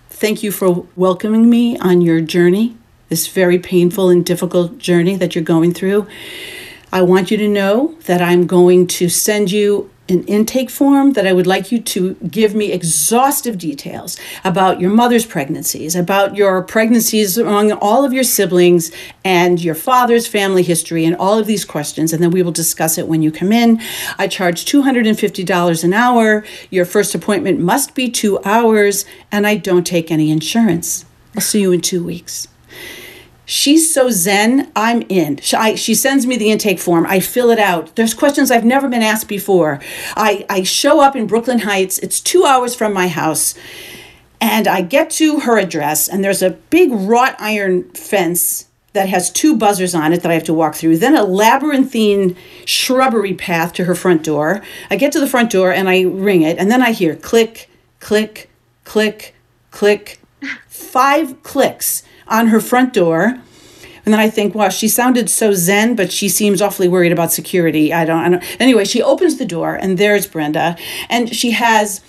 Thank you for welcoming me on your journey, this very painful and difficult journey that you're going through. I want you to know that I'm going to send you an intake form that I would like you to give me exhaustive details about your mother's pregnancies, about your pregnancies among all of your siblings, and your father's family history, and all of these questions. And then we will discuss it when you come in. I charge $250 an hour. Your first appointment must be two hours, and I don't take any insurance. I'll see you in two weeks. She's so zen, I'm in. She, I, she, sends me the intake form. I fill it out. There's questions I've never been asked before. I, I show up in Brooklyn Heights. It's two hours from my house. And I get to her address, and there's a big wrought iron fence that has two buzzers on it that I have to walk through. Then a labyrinthine shrubbery path to her front door. I get to the front door and I ring it, and then I hear click, click, click, click, five clicks on her front door. And then I think, wow, she sounded so zen, but she seems awfully worried about security. I don't, I don't. Anyway, she opens the door, and there's Brenda, and she has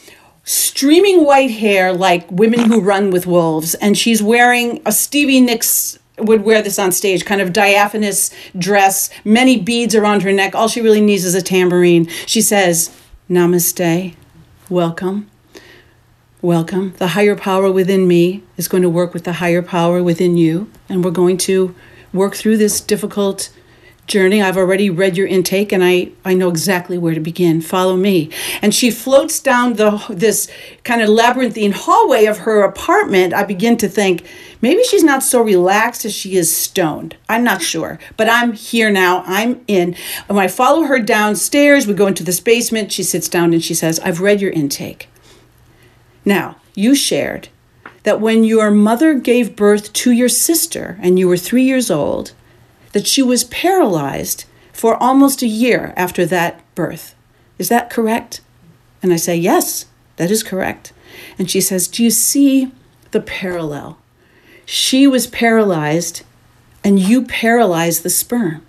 streaming white hair like women who run with wolves, and she's wearing a Stevie Nicks would wear this on stage, kind of diaphanous dress, many beads around her neck. All she really needs is a tambourine. She says, Namaste, welcome. Welcome. The higher power within me is going to work with the higher power within you, and we're going to work through this difficult journey. I've already read your intake and I, I know exactly where to begin. Follow me. And she floats down the this kind of labyrinthine hallway of her apartment. I begin to think maybe she's not so relaxed as she is stoned. I'm not sure. But I'm here now. I'm in. When I follow her downstairs, we go into this basement. She sits down and she says, I've read your intake. Now, you shared that when your mother gave birth to your sister and you were three years old, that she was paralyzed for almost a year after that birth. Is that correct? And I say, Yes, that is correct. And she says, Do you see the parallel? She was paralyzed, and you paralyzed the sperm.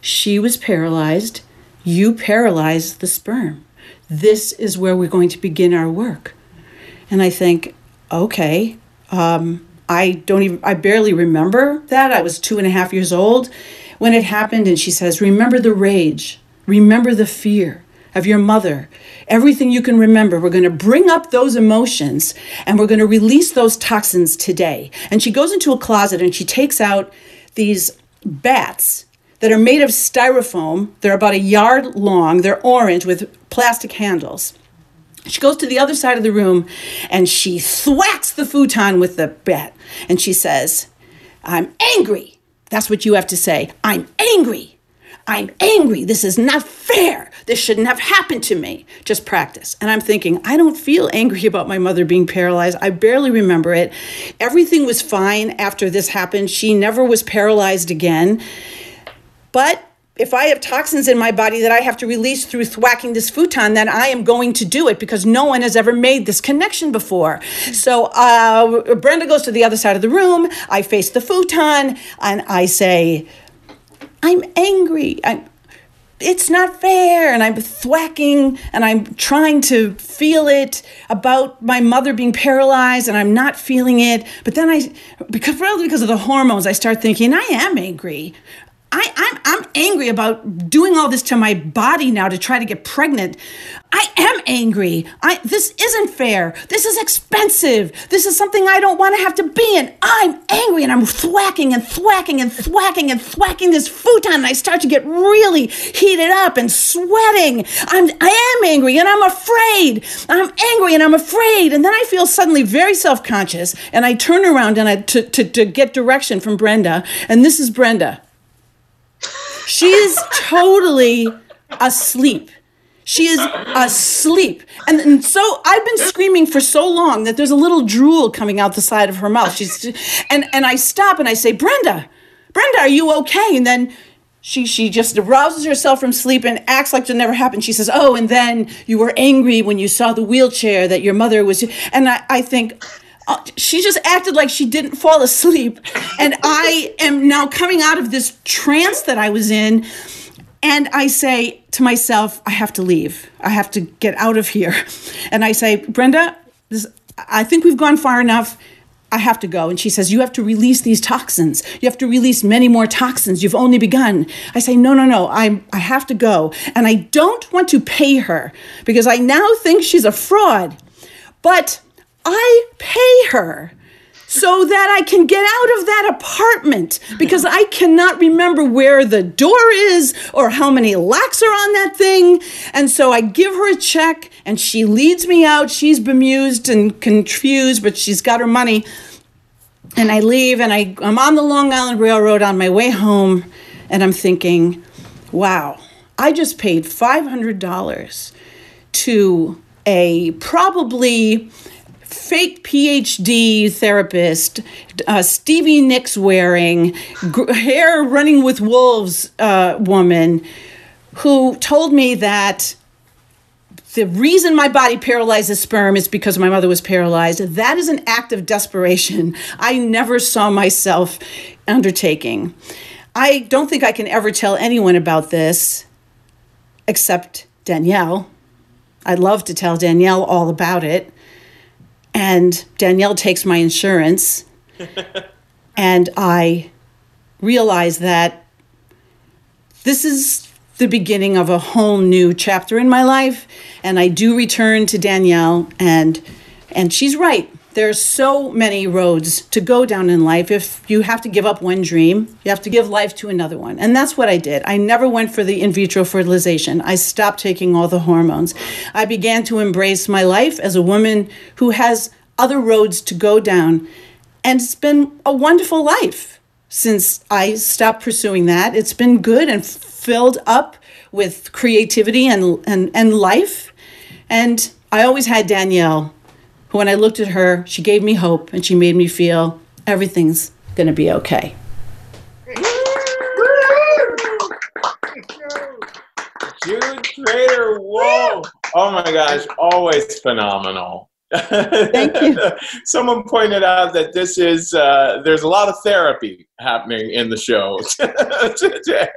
She was paralyzed, you paralyzed the sperm. This is where we're going to begin our work. And I think, okay, um, I don't even, I barely remember that. I was two and a half years old when it happened. And she says, Remember the rage, remember the fear of your mother, everything you can remember. We're going to bring up those emotions and we're going to release those toxins today. And she goes into a closet and she takes out these bats that are made of styrofoam. They're about a yard long, they're orange with plastic handles. She goes to the other side of the room and she thwacks the futon with the bat. And she says, I'm angry. That's what you have to say. I'm angry. I'm angry. This is not fair. This shouldn't have happened to me. Just practice. And I'm thinking, I don't feel angry about my mother being paralyzed. I barely remember it. Everything was fine after this happened. She never was paralyzed again. But if I have toxins in my body that I have to release through thwacking this futon, then I am going to do it because no one has ever made this connection before. So uh, Brenda goes to the other side of the room. I face the futon and I say, I'm angry. I'm, it's not fair. And I'm thwacking and I'm trying to feel it about my mother being paralyzed and I'm not feeling it. But then I, because probably because of the hormones, I start thinking, I am angry. I, I'm, I'm angry about doing all this to my body now to try to get pregnant. I am angry. I, this isn't fair. This is expensive. This is something I don't want to have to be in. I'm angry and I'm thwacking and thwacking and thwacking and thwacking this futon and I start to get really heated up and sweating. I'm, I am angry and I'm afraid. I'm angry and I'm afraid. And then I feel suddenly very self-conscious and I turn around and I, to, to, to get direction from Brenda. And this is Brenda. She's totally asleep. She is asleep. And, and, so I've been screaming for so long that there's a little drool coming out the side of her mouth. She's and and I stop and I say, "Brenda, Brenda, are you okay?" And then she she just arouses herself from sleep and acts like it never happened. She says, "Oh, and then you were angry when you saw the wheelchair that your mother was." And I, I think, Uh, she just acted like she didn't fall asleep. And I am now coming out of this trance that I was in. And I say to myself, I have to leave. I have to get out of here. And I say, Brenda, this, I think we've gone far enough. I have to go. And she says, You have to release these toxins. You have to release many more toxins. You've only begun. I say, No, no, no. I, I have to go. And I don't want to pay her because I now think she's a fraud. But I pay her so that I can get out of that apartment because I cannot remember where the door is or how many locks are on that thing. And so I give her a check and she leads me out. She's bemused and confused, but she's got her money. And I leave and I, I'm on the Long Island Railroad on my way home and I'm thinking, wow, I just paid $500 to a probably fake PhD therapist, uh, Stevie Nicks wearing, hair running with wolves uh, woman who told me that the reason my body paralyzes sperm is because my mother was paralyzed. That is an act of desperation I never saw myself undertaking. I don't think I can ever tell anyone about this except Danielle. I'd love to tell Danielle all about it and Danielle takes my insurance. and I realize that this is the beginning of a whole new chapter in my life. And I do return to Danielle, and and she's right. There's so many roads to go down in life. If you have to give up one dream, you have to give life to another one. And that's what I did. I never went for the in vitro fertilization. I stopped taking all the hormones. I began to embrace my life as a woman who has other roads to go down. And it's been a wonderful life since I stopped pursuing that. It's been good and filled up with creativity and, and, and life. And I always had Danielle when I looked at her, she gave me hope and she made me feel everything's going to be okay. Jude Treder-Wolff. Oh my gosh, always phenomenal. Thank you. Someone pointed out that this is uh, there's a lot of therapy happening in the show today.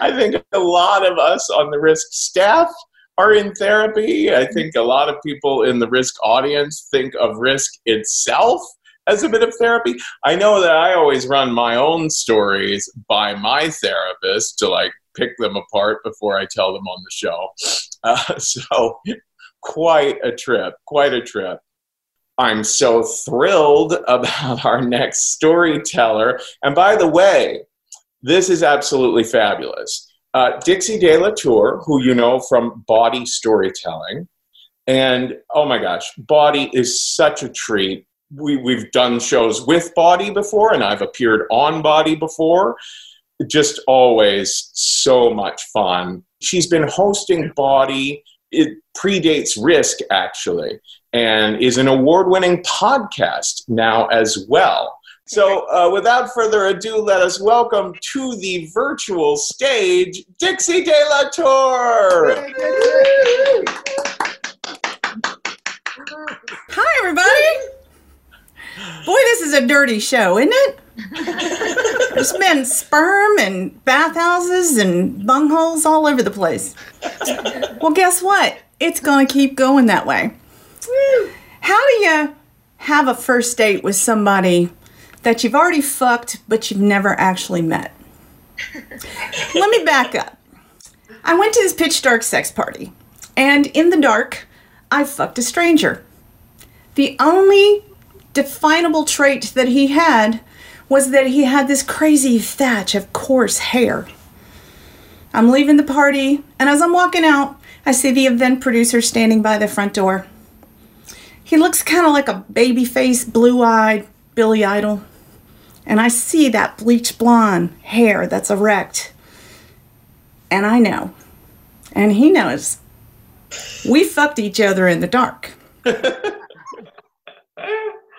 I think a lot of us on the risk staff are in therapy. I think a lot of people in the risk audience think of risk itself as a bit of therapy. I know that I always run my own stories by my therapist to like pick them apart before I tell them on the show. Uh, so, quite a trip, quite a trip. I'm so thrilled about our next storyteller. And by the way, this is absolutely fabulous. Uh, Dixie De La Tour, who you know from Bawdy Storytelling. And oh my gosh, Bawdy is such a treat. We, we've done shows with Bawdy before, and I've appeared on Bawdy before. Just always so much fun. She's been hosting Bawdy, it predates Risk actually, and is an award winning podcast now as well. So, uh, without further ado, let us welcome to the virtual stage Dixie De La Tour. Hi, everybody. Boy, this is a dirty show, isn't it? There's been sperm and bathhouses and bungholes all over the place. Well, guess what? It's going to keep going that way. How do you have a first date with somebody that you've already fucked but you've never actually met? Let me back up. I went to this pitch dark sex party, and in the dark, I fucked a stranger. The only definable trait that he had was that he had this crazy thatch of coarse hair. I'm leaving the party, and as I'm walking out, I see the event producer standing by the front door. He looks kind of like a baby faced, blue eyed Billy Idol. And I see that bleach blonde hair that's erect. And I know. And he knows. We fucked each other in the dark.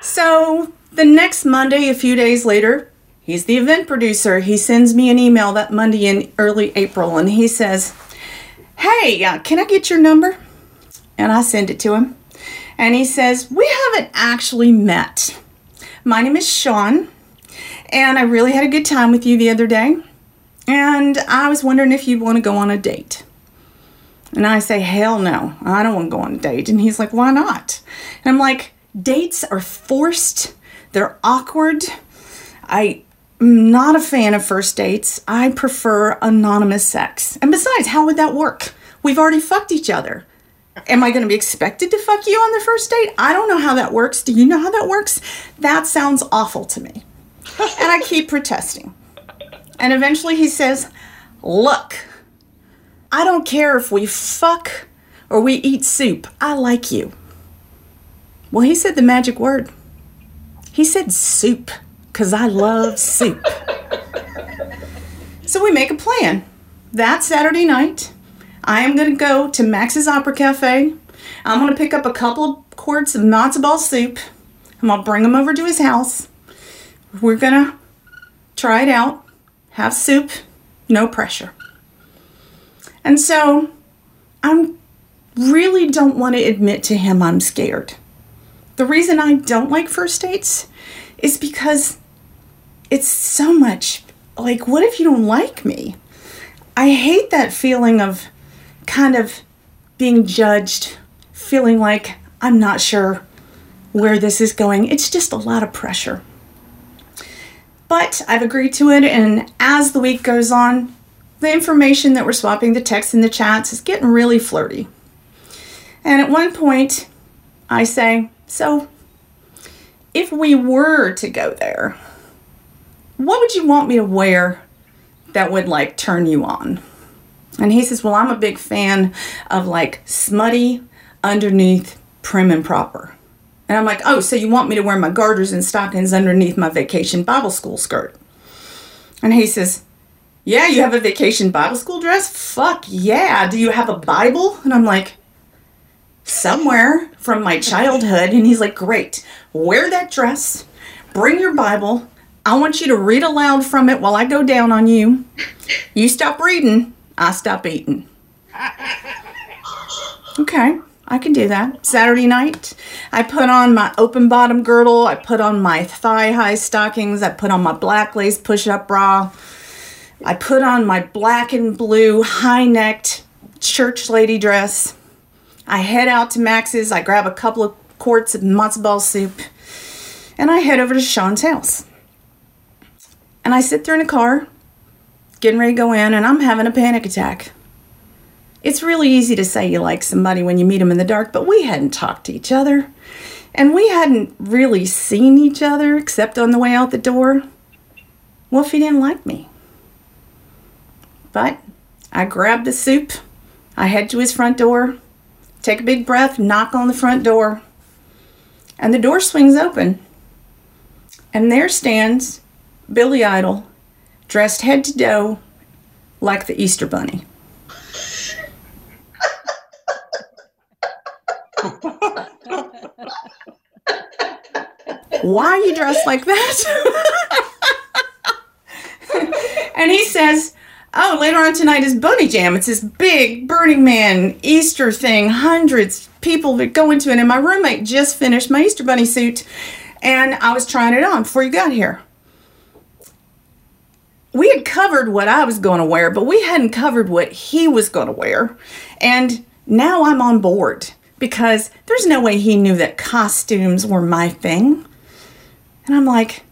so the next Monday, a few days later, he's the event producer. He sends me an email that Monday in early April and he says, Hey, uh, can I get your number? And I send it to him. And he says, We haven't actually met. My name is Sean, and I really had a good time with you the other day. And I was wondering if you'd want to go on a date. And I say, Hell no, I don't want to go on a date. And he's like, Why not? And I'm like, Dates are forced, they're awkward. I am not a fan of first dates. I prefer anonymous sex. And besides, how would that work? We've already fucked each other. Am I going to be expected to fuck you on the first date? I don't know how that works. Do you know how that works? That sounds awful to me. And I keep protesting. And eventually he says, Look, I don't care if we fuck or we eat soup. I like you. Well, he said the magic word. He said soup, because I love soup. so we make a plan. That Saturday night, I am going to go to Max's Opera Cafe. I'm going to pick up a couple of quarts of matzo ball soup. I'm going to bring them over to his house. We're to try it out, have soup, no pressure. And so I really don't want to admit to him I'm scared. The reason I don't like first dates is because it's so much like, what if you don't like me? I hate that feeling of kind of being judged, feeling like I'm not sure where this is going. It's just a lot of pressure. But I've agreed to it, and as the week goes on, the information that we're swapping, the texts and the chats, is getting really flirty. And at one point, I say, So, if we were to go there, what would you want me to wear that would like turn you on? And he says, Well, I'm a big fan of like smutty underneath prim and proper. And I'm like, Oh, so you want me to wear my garters and stockings underneath my vacation Bible school skirt? And he says, Yeah, you have a vacation Bible school dress? Fuck yeah. Do you have a Bible? And I'm like, Somewhere from my childhood. And he's like, Great. Wear that dress, bring your Bible. I want you to read aloud from it while I go down on you. You stop reading, I stop eating. Okay, I can do that. Saturday night, I put on my open bottom girdle, I put on my thigh high stockings, I put on my black lace push up bra, I put on my black and blue high necked church lady dress. I head out to Max's, I grab a couple of quarts of matzo ball soup, and I head over to Sean's house. And I sit there in a car, getting ready to go in, and I'm having a panic attack. It's really easy to say you like somebody when you meet them in the dark, but we hadn't talked to each other. And we hadn't really seen each other except on the way out the door. What if he didn't like me? But I grab the soup, I head to his front door, take a big breath, knock on the front door, and the door swings open. And there stands Billy Idol, dressed head to toe like the Easter Bunny. Why are you dressed like that? and he says, Oh, later on tonight is Bunny Jam. It's this big Burning Man Easter thing. Hundreds people that go into it. And my roommate just finished my Easter Bunny suit and I was trying it on before you got here. we had covered what I was going to wear, but we hadn't covered what he was going to wear. And now I'm on board because there's no way he knew that costumes were my thing. And I'm like,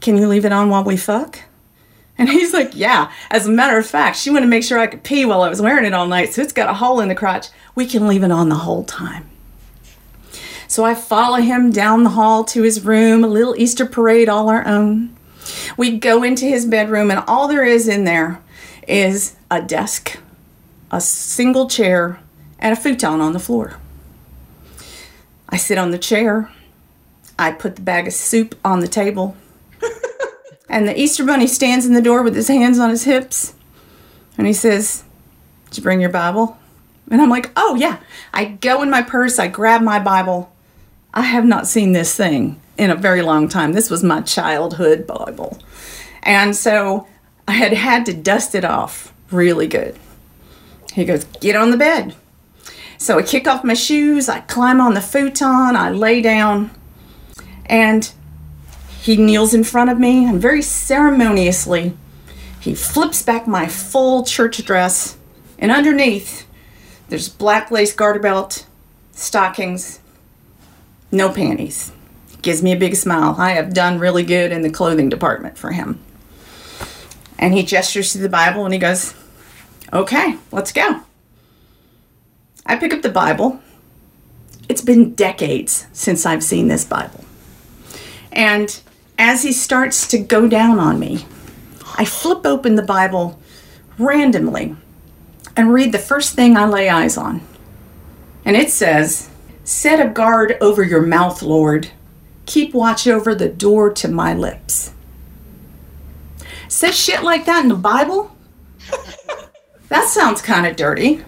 can you leave it on while we fuck? And he's like, yeah. As a matter of fact, she wanted to make sure I could pee while I was wearing it all night, so it's got a hole in the crotch. We can leave it on the whole time. So I follow him down the hall to his room, a little Easter parade all our own. We go into his bedroom, and all there is in there is a desk, a single chair, and a futon on the floor. I sit on the chair. I put the bag of soup on the table. and the Easter Bunny stands in the door with his hands on his hips. And he says, Did you bring your Bible? And I'm like, Oh, yeah. I go in my purse, I grab my Bible. I have not seen this thing in a very long time. This was my childhood Bible. And so I had had to dust it off really good. He goes, Get on the bed. So I kick off my shoes, I climb on the futon, I lay down, and he kneels in front of me and very ceremoniously he flips back my full church dress, and underneath there's black lace garter belt, stockings, no panties. Gives me a big smile. I have done really good in the clothing department for him. And he gestures to the Bible and he goes, Okay, let's go. I pick up the Bible. It's been decades since I've seen this Bible. And as he starts to go down on me, I flip open the Bible randomly and read the first thing I lay eyes on. And it says, Set a guard over your mouth, Lord. Keep watch over the door to my lips. Says shit like that in the Bible? that sounds kind of dirty.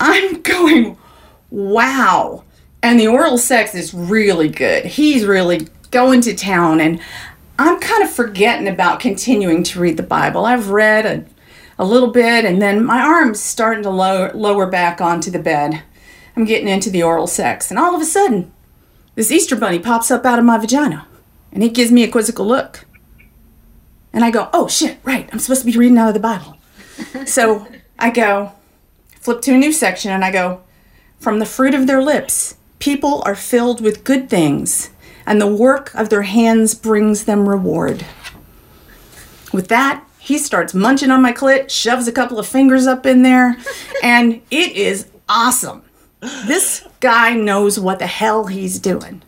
I'm going, wow. And the oral sex is really good. He's really going to town, and I'm kind of forgetting about continuing to read the Bible. I've read a, a little bit, and then my arm's starting to lower, lower back onto the bed. I'm getting into the oral sex, and all of a sudden, this Easter bunny pops up out of my vagina, and he gives me a quizzical look. And I go, oh shit, right, I'm supposed to be reading out of the Bible. so I go, flip to a new section, and I go, From the fruit of their lips, people are filled with good things, and the work of their hands brings them reward. With that, he starts munching on my clit, shoves a couple of fingers up in there, and it is awesome. This guy knows what the hell he's doing.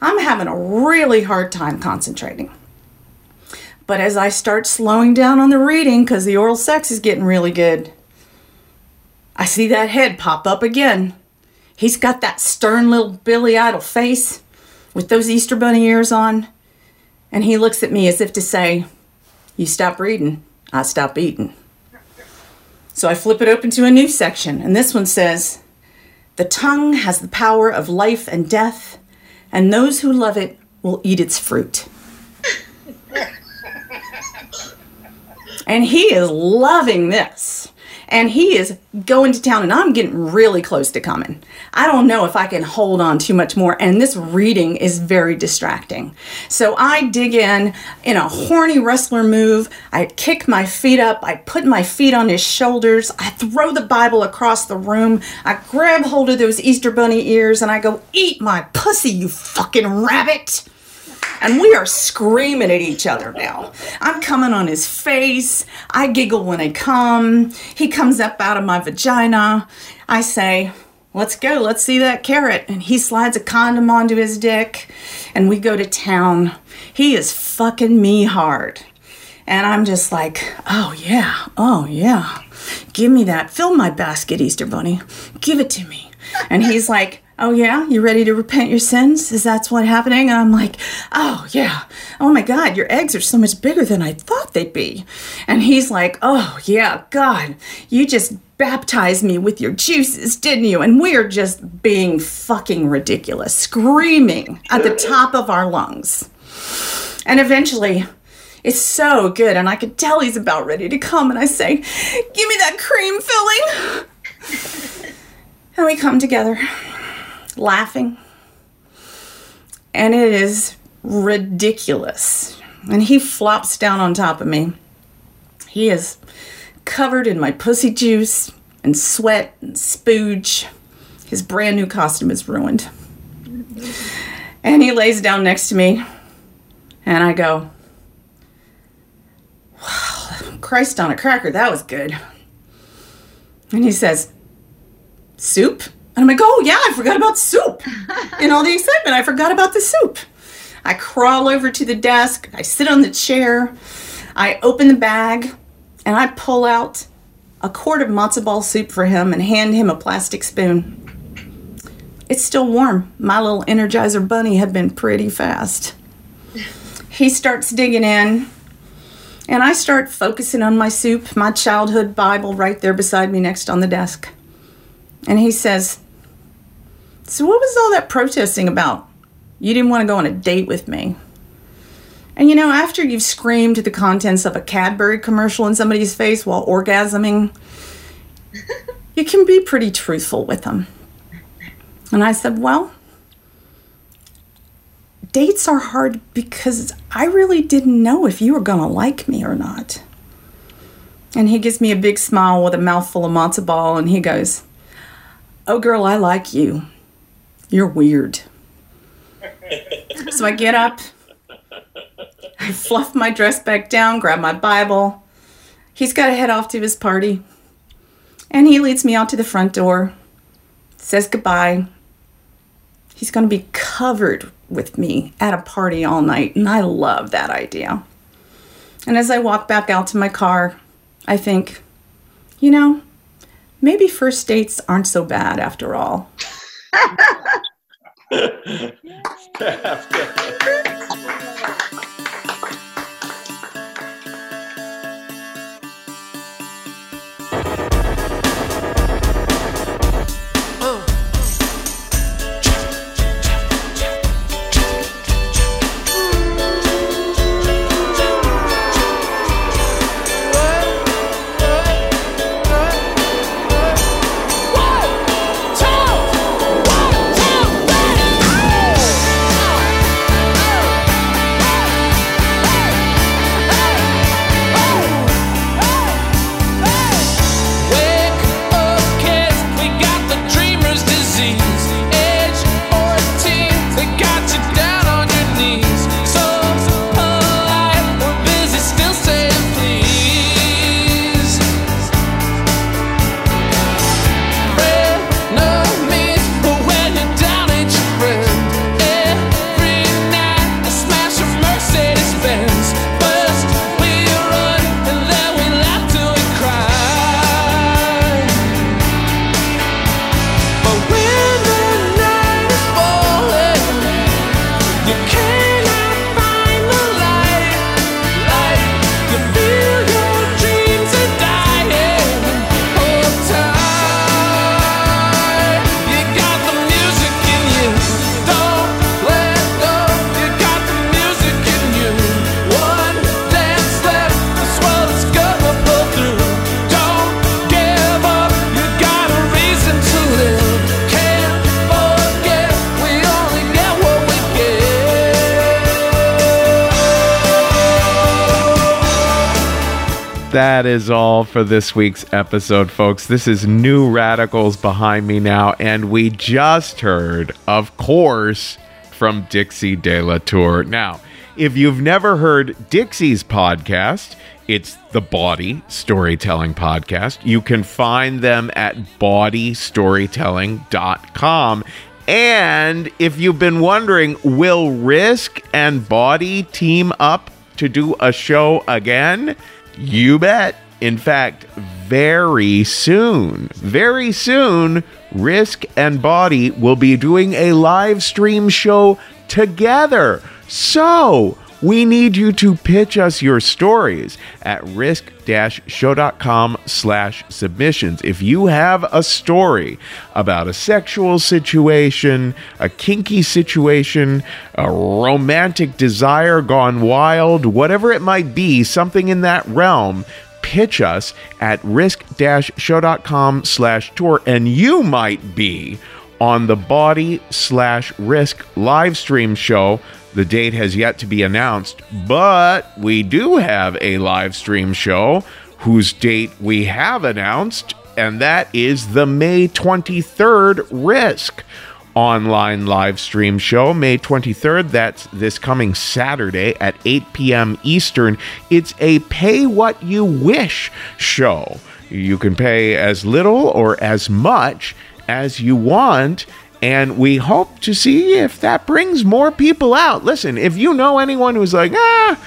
I'm having a really hard time concentrating. But as I start slowing down on the reading, because the oral sex is getting really good, I see that head pop up again. He's got that stern little Billy Idol face with those Easter Bunny ears on. And he looks at me as if to say, You stop reading, I stop eating. So I flip it open to a new section, and this one says, The tongue has the power of life and death, and those who love it will eat its fruit. and he is loving this and he is going to town and I'm getting really close to coming. I don't know if I can hold on too much more and this reading is very distracting. So I dig in in a horny wrestler move. I kick my feet up. I put my feet on his shoulders. I throw the Bible across the room. I grab hold of those Easter bunny ears and I go, "Eat my pussy, you fucking rabbit." And we are screaming at each other now. I'm coming on his face. I giggle when I come. He comes up out of my vagina. I say, Let's go, let's see that carrot. And he slides a condom onto his dick, and we go to town. He is fucking me hard. And I'm just like, oh yeah, oh yeah. Give me that. Fill my basket, Easter Bunny. Give it to me. And he's like, oh yeah? You ready to repent your sins? Is that what's happening? And i'm like oh yeah. Oh my god your eggs are so much bigger than i thought they'd be. And he's like oh yeah god you just baptized me with your juices didn't you? And we're just being fucking ridiculous screaming at the top of our lungs. And eventually it's so good and i could tell he's about ready to come and i say give me that cream filling. And we come together laughing. And it is ridiculous. and he flops down on top of me. He is covered in my pussy juice and sweat and spooge. His brand new costume is ruined. And he lays down next to me, and I go, Wow, Christ on a cracker, that was good. And he says, Soup? And I'm like, Oh, yeah, I forgot about soup. In all the excitement, I forgot about the soup. I crawl over to the desk, I sit on the chair, I open the bag, and I pull out a quart of matzo ball soup for him and hand him a plastic spoon. It's still warm. My little Energizer bunny had been pretty fast. He starts digging in, and I start focusing on my soup, my childhood Bible right there beside me next on the desk. And he says, So, what was all that protesting about? You didn't want to go on a date with me. And you know, after you've screamed the contents of a Cadbury commercial in somebody's face while orgasming, you can be pretty truthful with them. And I said, Well, dates are hard because I really didn't know if you were going to like me or not. And he gives me a big smile with a mouthful of matzo ball and he goes, Oh, girl, I like you. You're weird. so I get up, I fluff my dress back down, grab my Bible. He's got to head off to his party. And he leads me out to the front door, says goodbye. He's going to be covered with me at a party all night, and I love that idea. And as I walk back out to my car, I think, you know, maybe first dates aren't so bad after all. Wake That is all for this week's episode, folks. This is New Radicals behind me now, and we just heard, of course, from Dixie De La Tour. Now, if you've never heard Dixie's podcast, it's the Bawdy Storytelling Podcast. You can find them at bawdystorytelling.com. And if you've been wondering, will Risk and Bawdy team up to do a show again? You bet. In fact, very soon, very soon, Risk and Bawdy will be doing a live stream show together. So, we need you to pitch us your stories at risk-show.com slash submissions. If you have a story about a sexual situation, a kinky situation, a romantic desire gone wild, whatever it might be, something in that realm, pitch us at risk-show.com slash tour and you might be on the Bawdy slash risk live stream show The date has yet to be announced, but we do have a live stream show whose date we have announced, and that is the May 23rd Risk online live stream show, May 23rd. That's this coming Saturday at 8 p.m. Eastern. It's a pay what you wish show. You can pay as little or as much as you want. And we hope to see if that brings more people out. Listen, if you know anyone who's like, ah,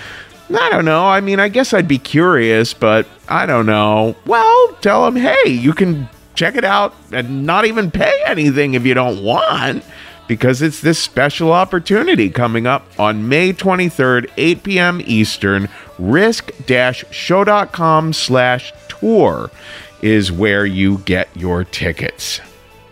I don't know. I mean, I guess I'd be curious, but I don't know. Well, tell them, hey, you can check it out and not even pay anything if you don't want because it's this special opportunity coming up on May 23rd, 8 p.m. Eastern. Risk-show.com slash tour is where you get your tickets.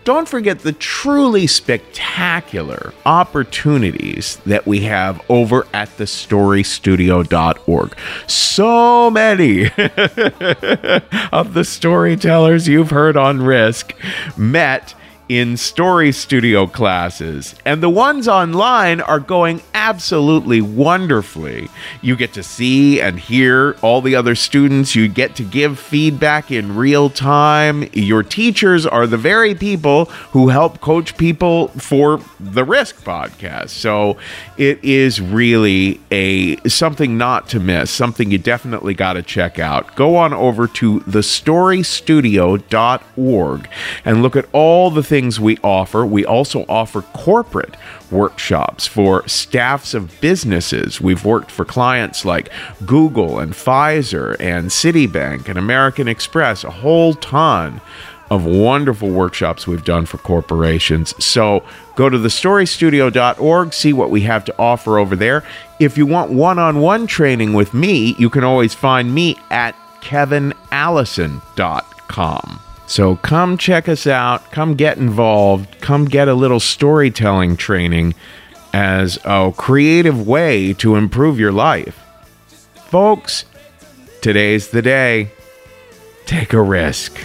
Don't forget the truly spectacular opportunities that we have over at thestorystudio.org. So many of the storytellers you've heard on Risk met in Story Studio classes, and the ones online are going absolutely wonderfully. You get to see and hear all the other students, you get to give feedback in real time. Your teachers are the very people who help coach people for the Risk podcast. So it is really a something not to miss, something you definitely got to check out. Go on over to thestorystudio.org and look at all the things we offer. We also offer corporate workshops for staffs of businesses. We've worked for clients like Google and Pfizer and Citibank and American Express, a whole ton of wonderful workshops we've done for corporations. So go to thestorystudio.org, see what we have to offer over there. If you want one on one training with me, you can always find me at kevinallison.com. So come check us out, come get involved, come get a little storytelling training as a creative way to improve your life. Folks, today's the day. Take a risk.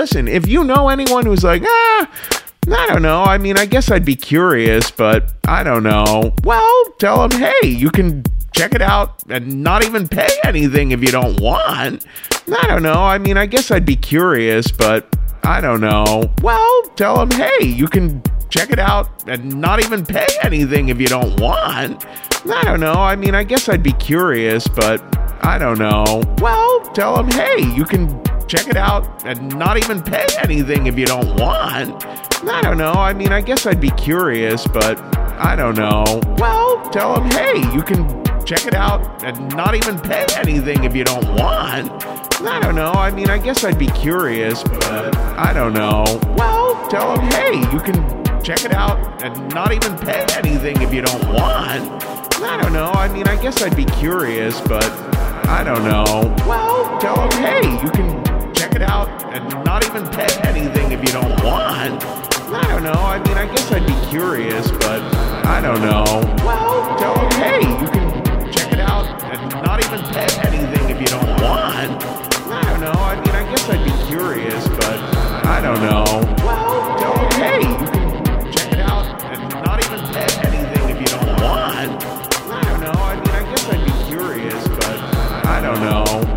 Listen, if you know anyone who's like, ah, I don't know. I mean, I guess I'd be curious, but I don't know. Well, tell them, hey, you can check it out and not even pay anything if you don't want. I don't know. I mean, I guess I'd be curious, but I don't know. Well, tell them, hey, you can check it out and not even pay anything if you don't want. I don't know. I mean, I guess I'd be curious, but I don't know. Well, tell them, hey, you can check it out and not even pay anything if you don't want. I don't know. I mean, I guess I'd be curious, but I don't know. Well, tell them, hey, you can check it out and not even pay anything if you don't want. I don't know. I mean, I guess I'd be curious, but I don't know. Well, tell them, hey, you can check it out and not even pay anything if you don't want. I don't know. I mean, I guess I'd be curious, but I don't know. Well, tell them, hey, you can it out and not even pay anything if you don't want. I don't know. I mean, I guess I'd be curious, but I don't know. Well, hey, you can check it out and not even pay anything if you don't want. I don't know. I mean, I guess I'd be curious, but I don't know. Well, hey, you can check it out and not even pay anything if you don't want. I don't know. I mean, I guess I'd be curious, but I don't know.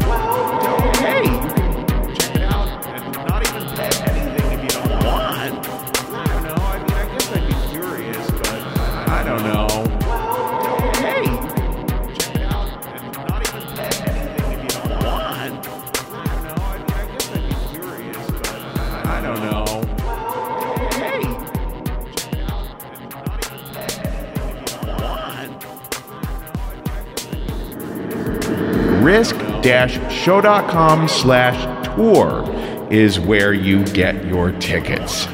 risk-show.com slash tour is where you get your tickets.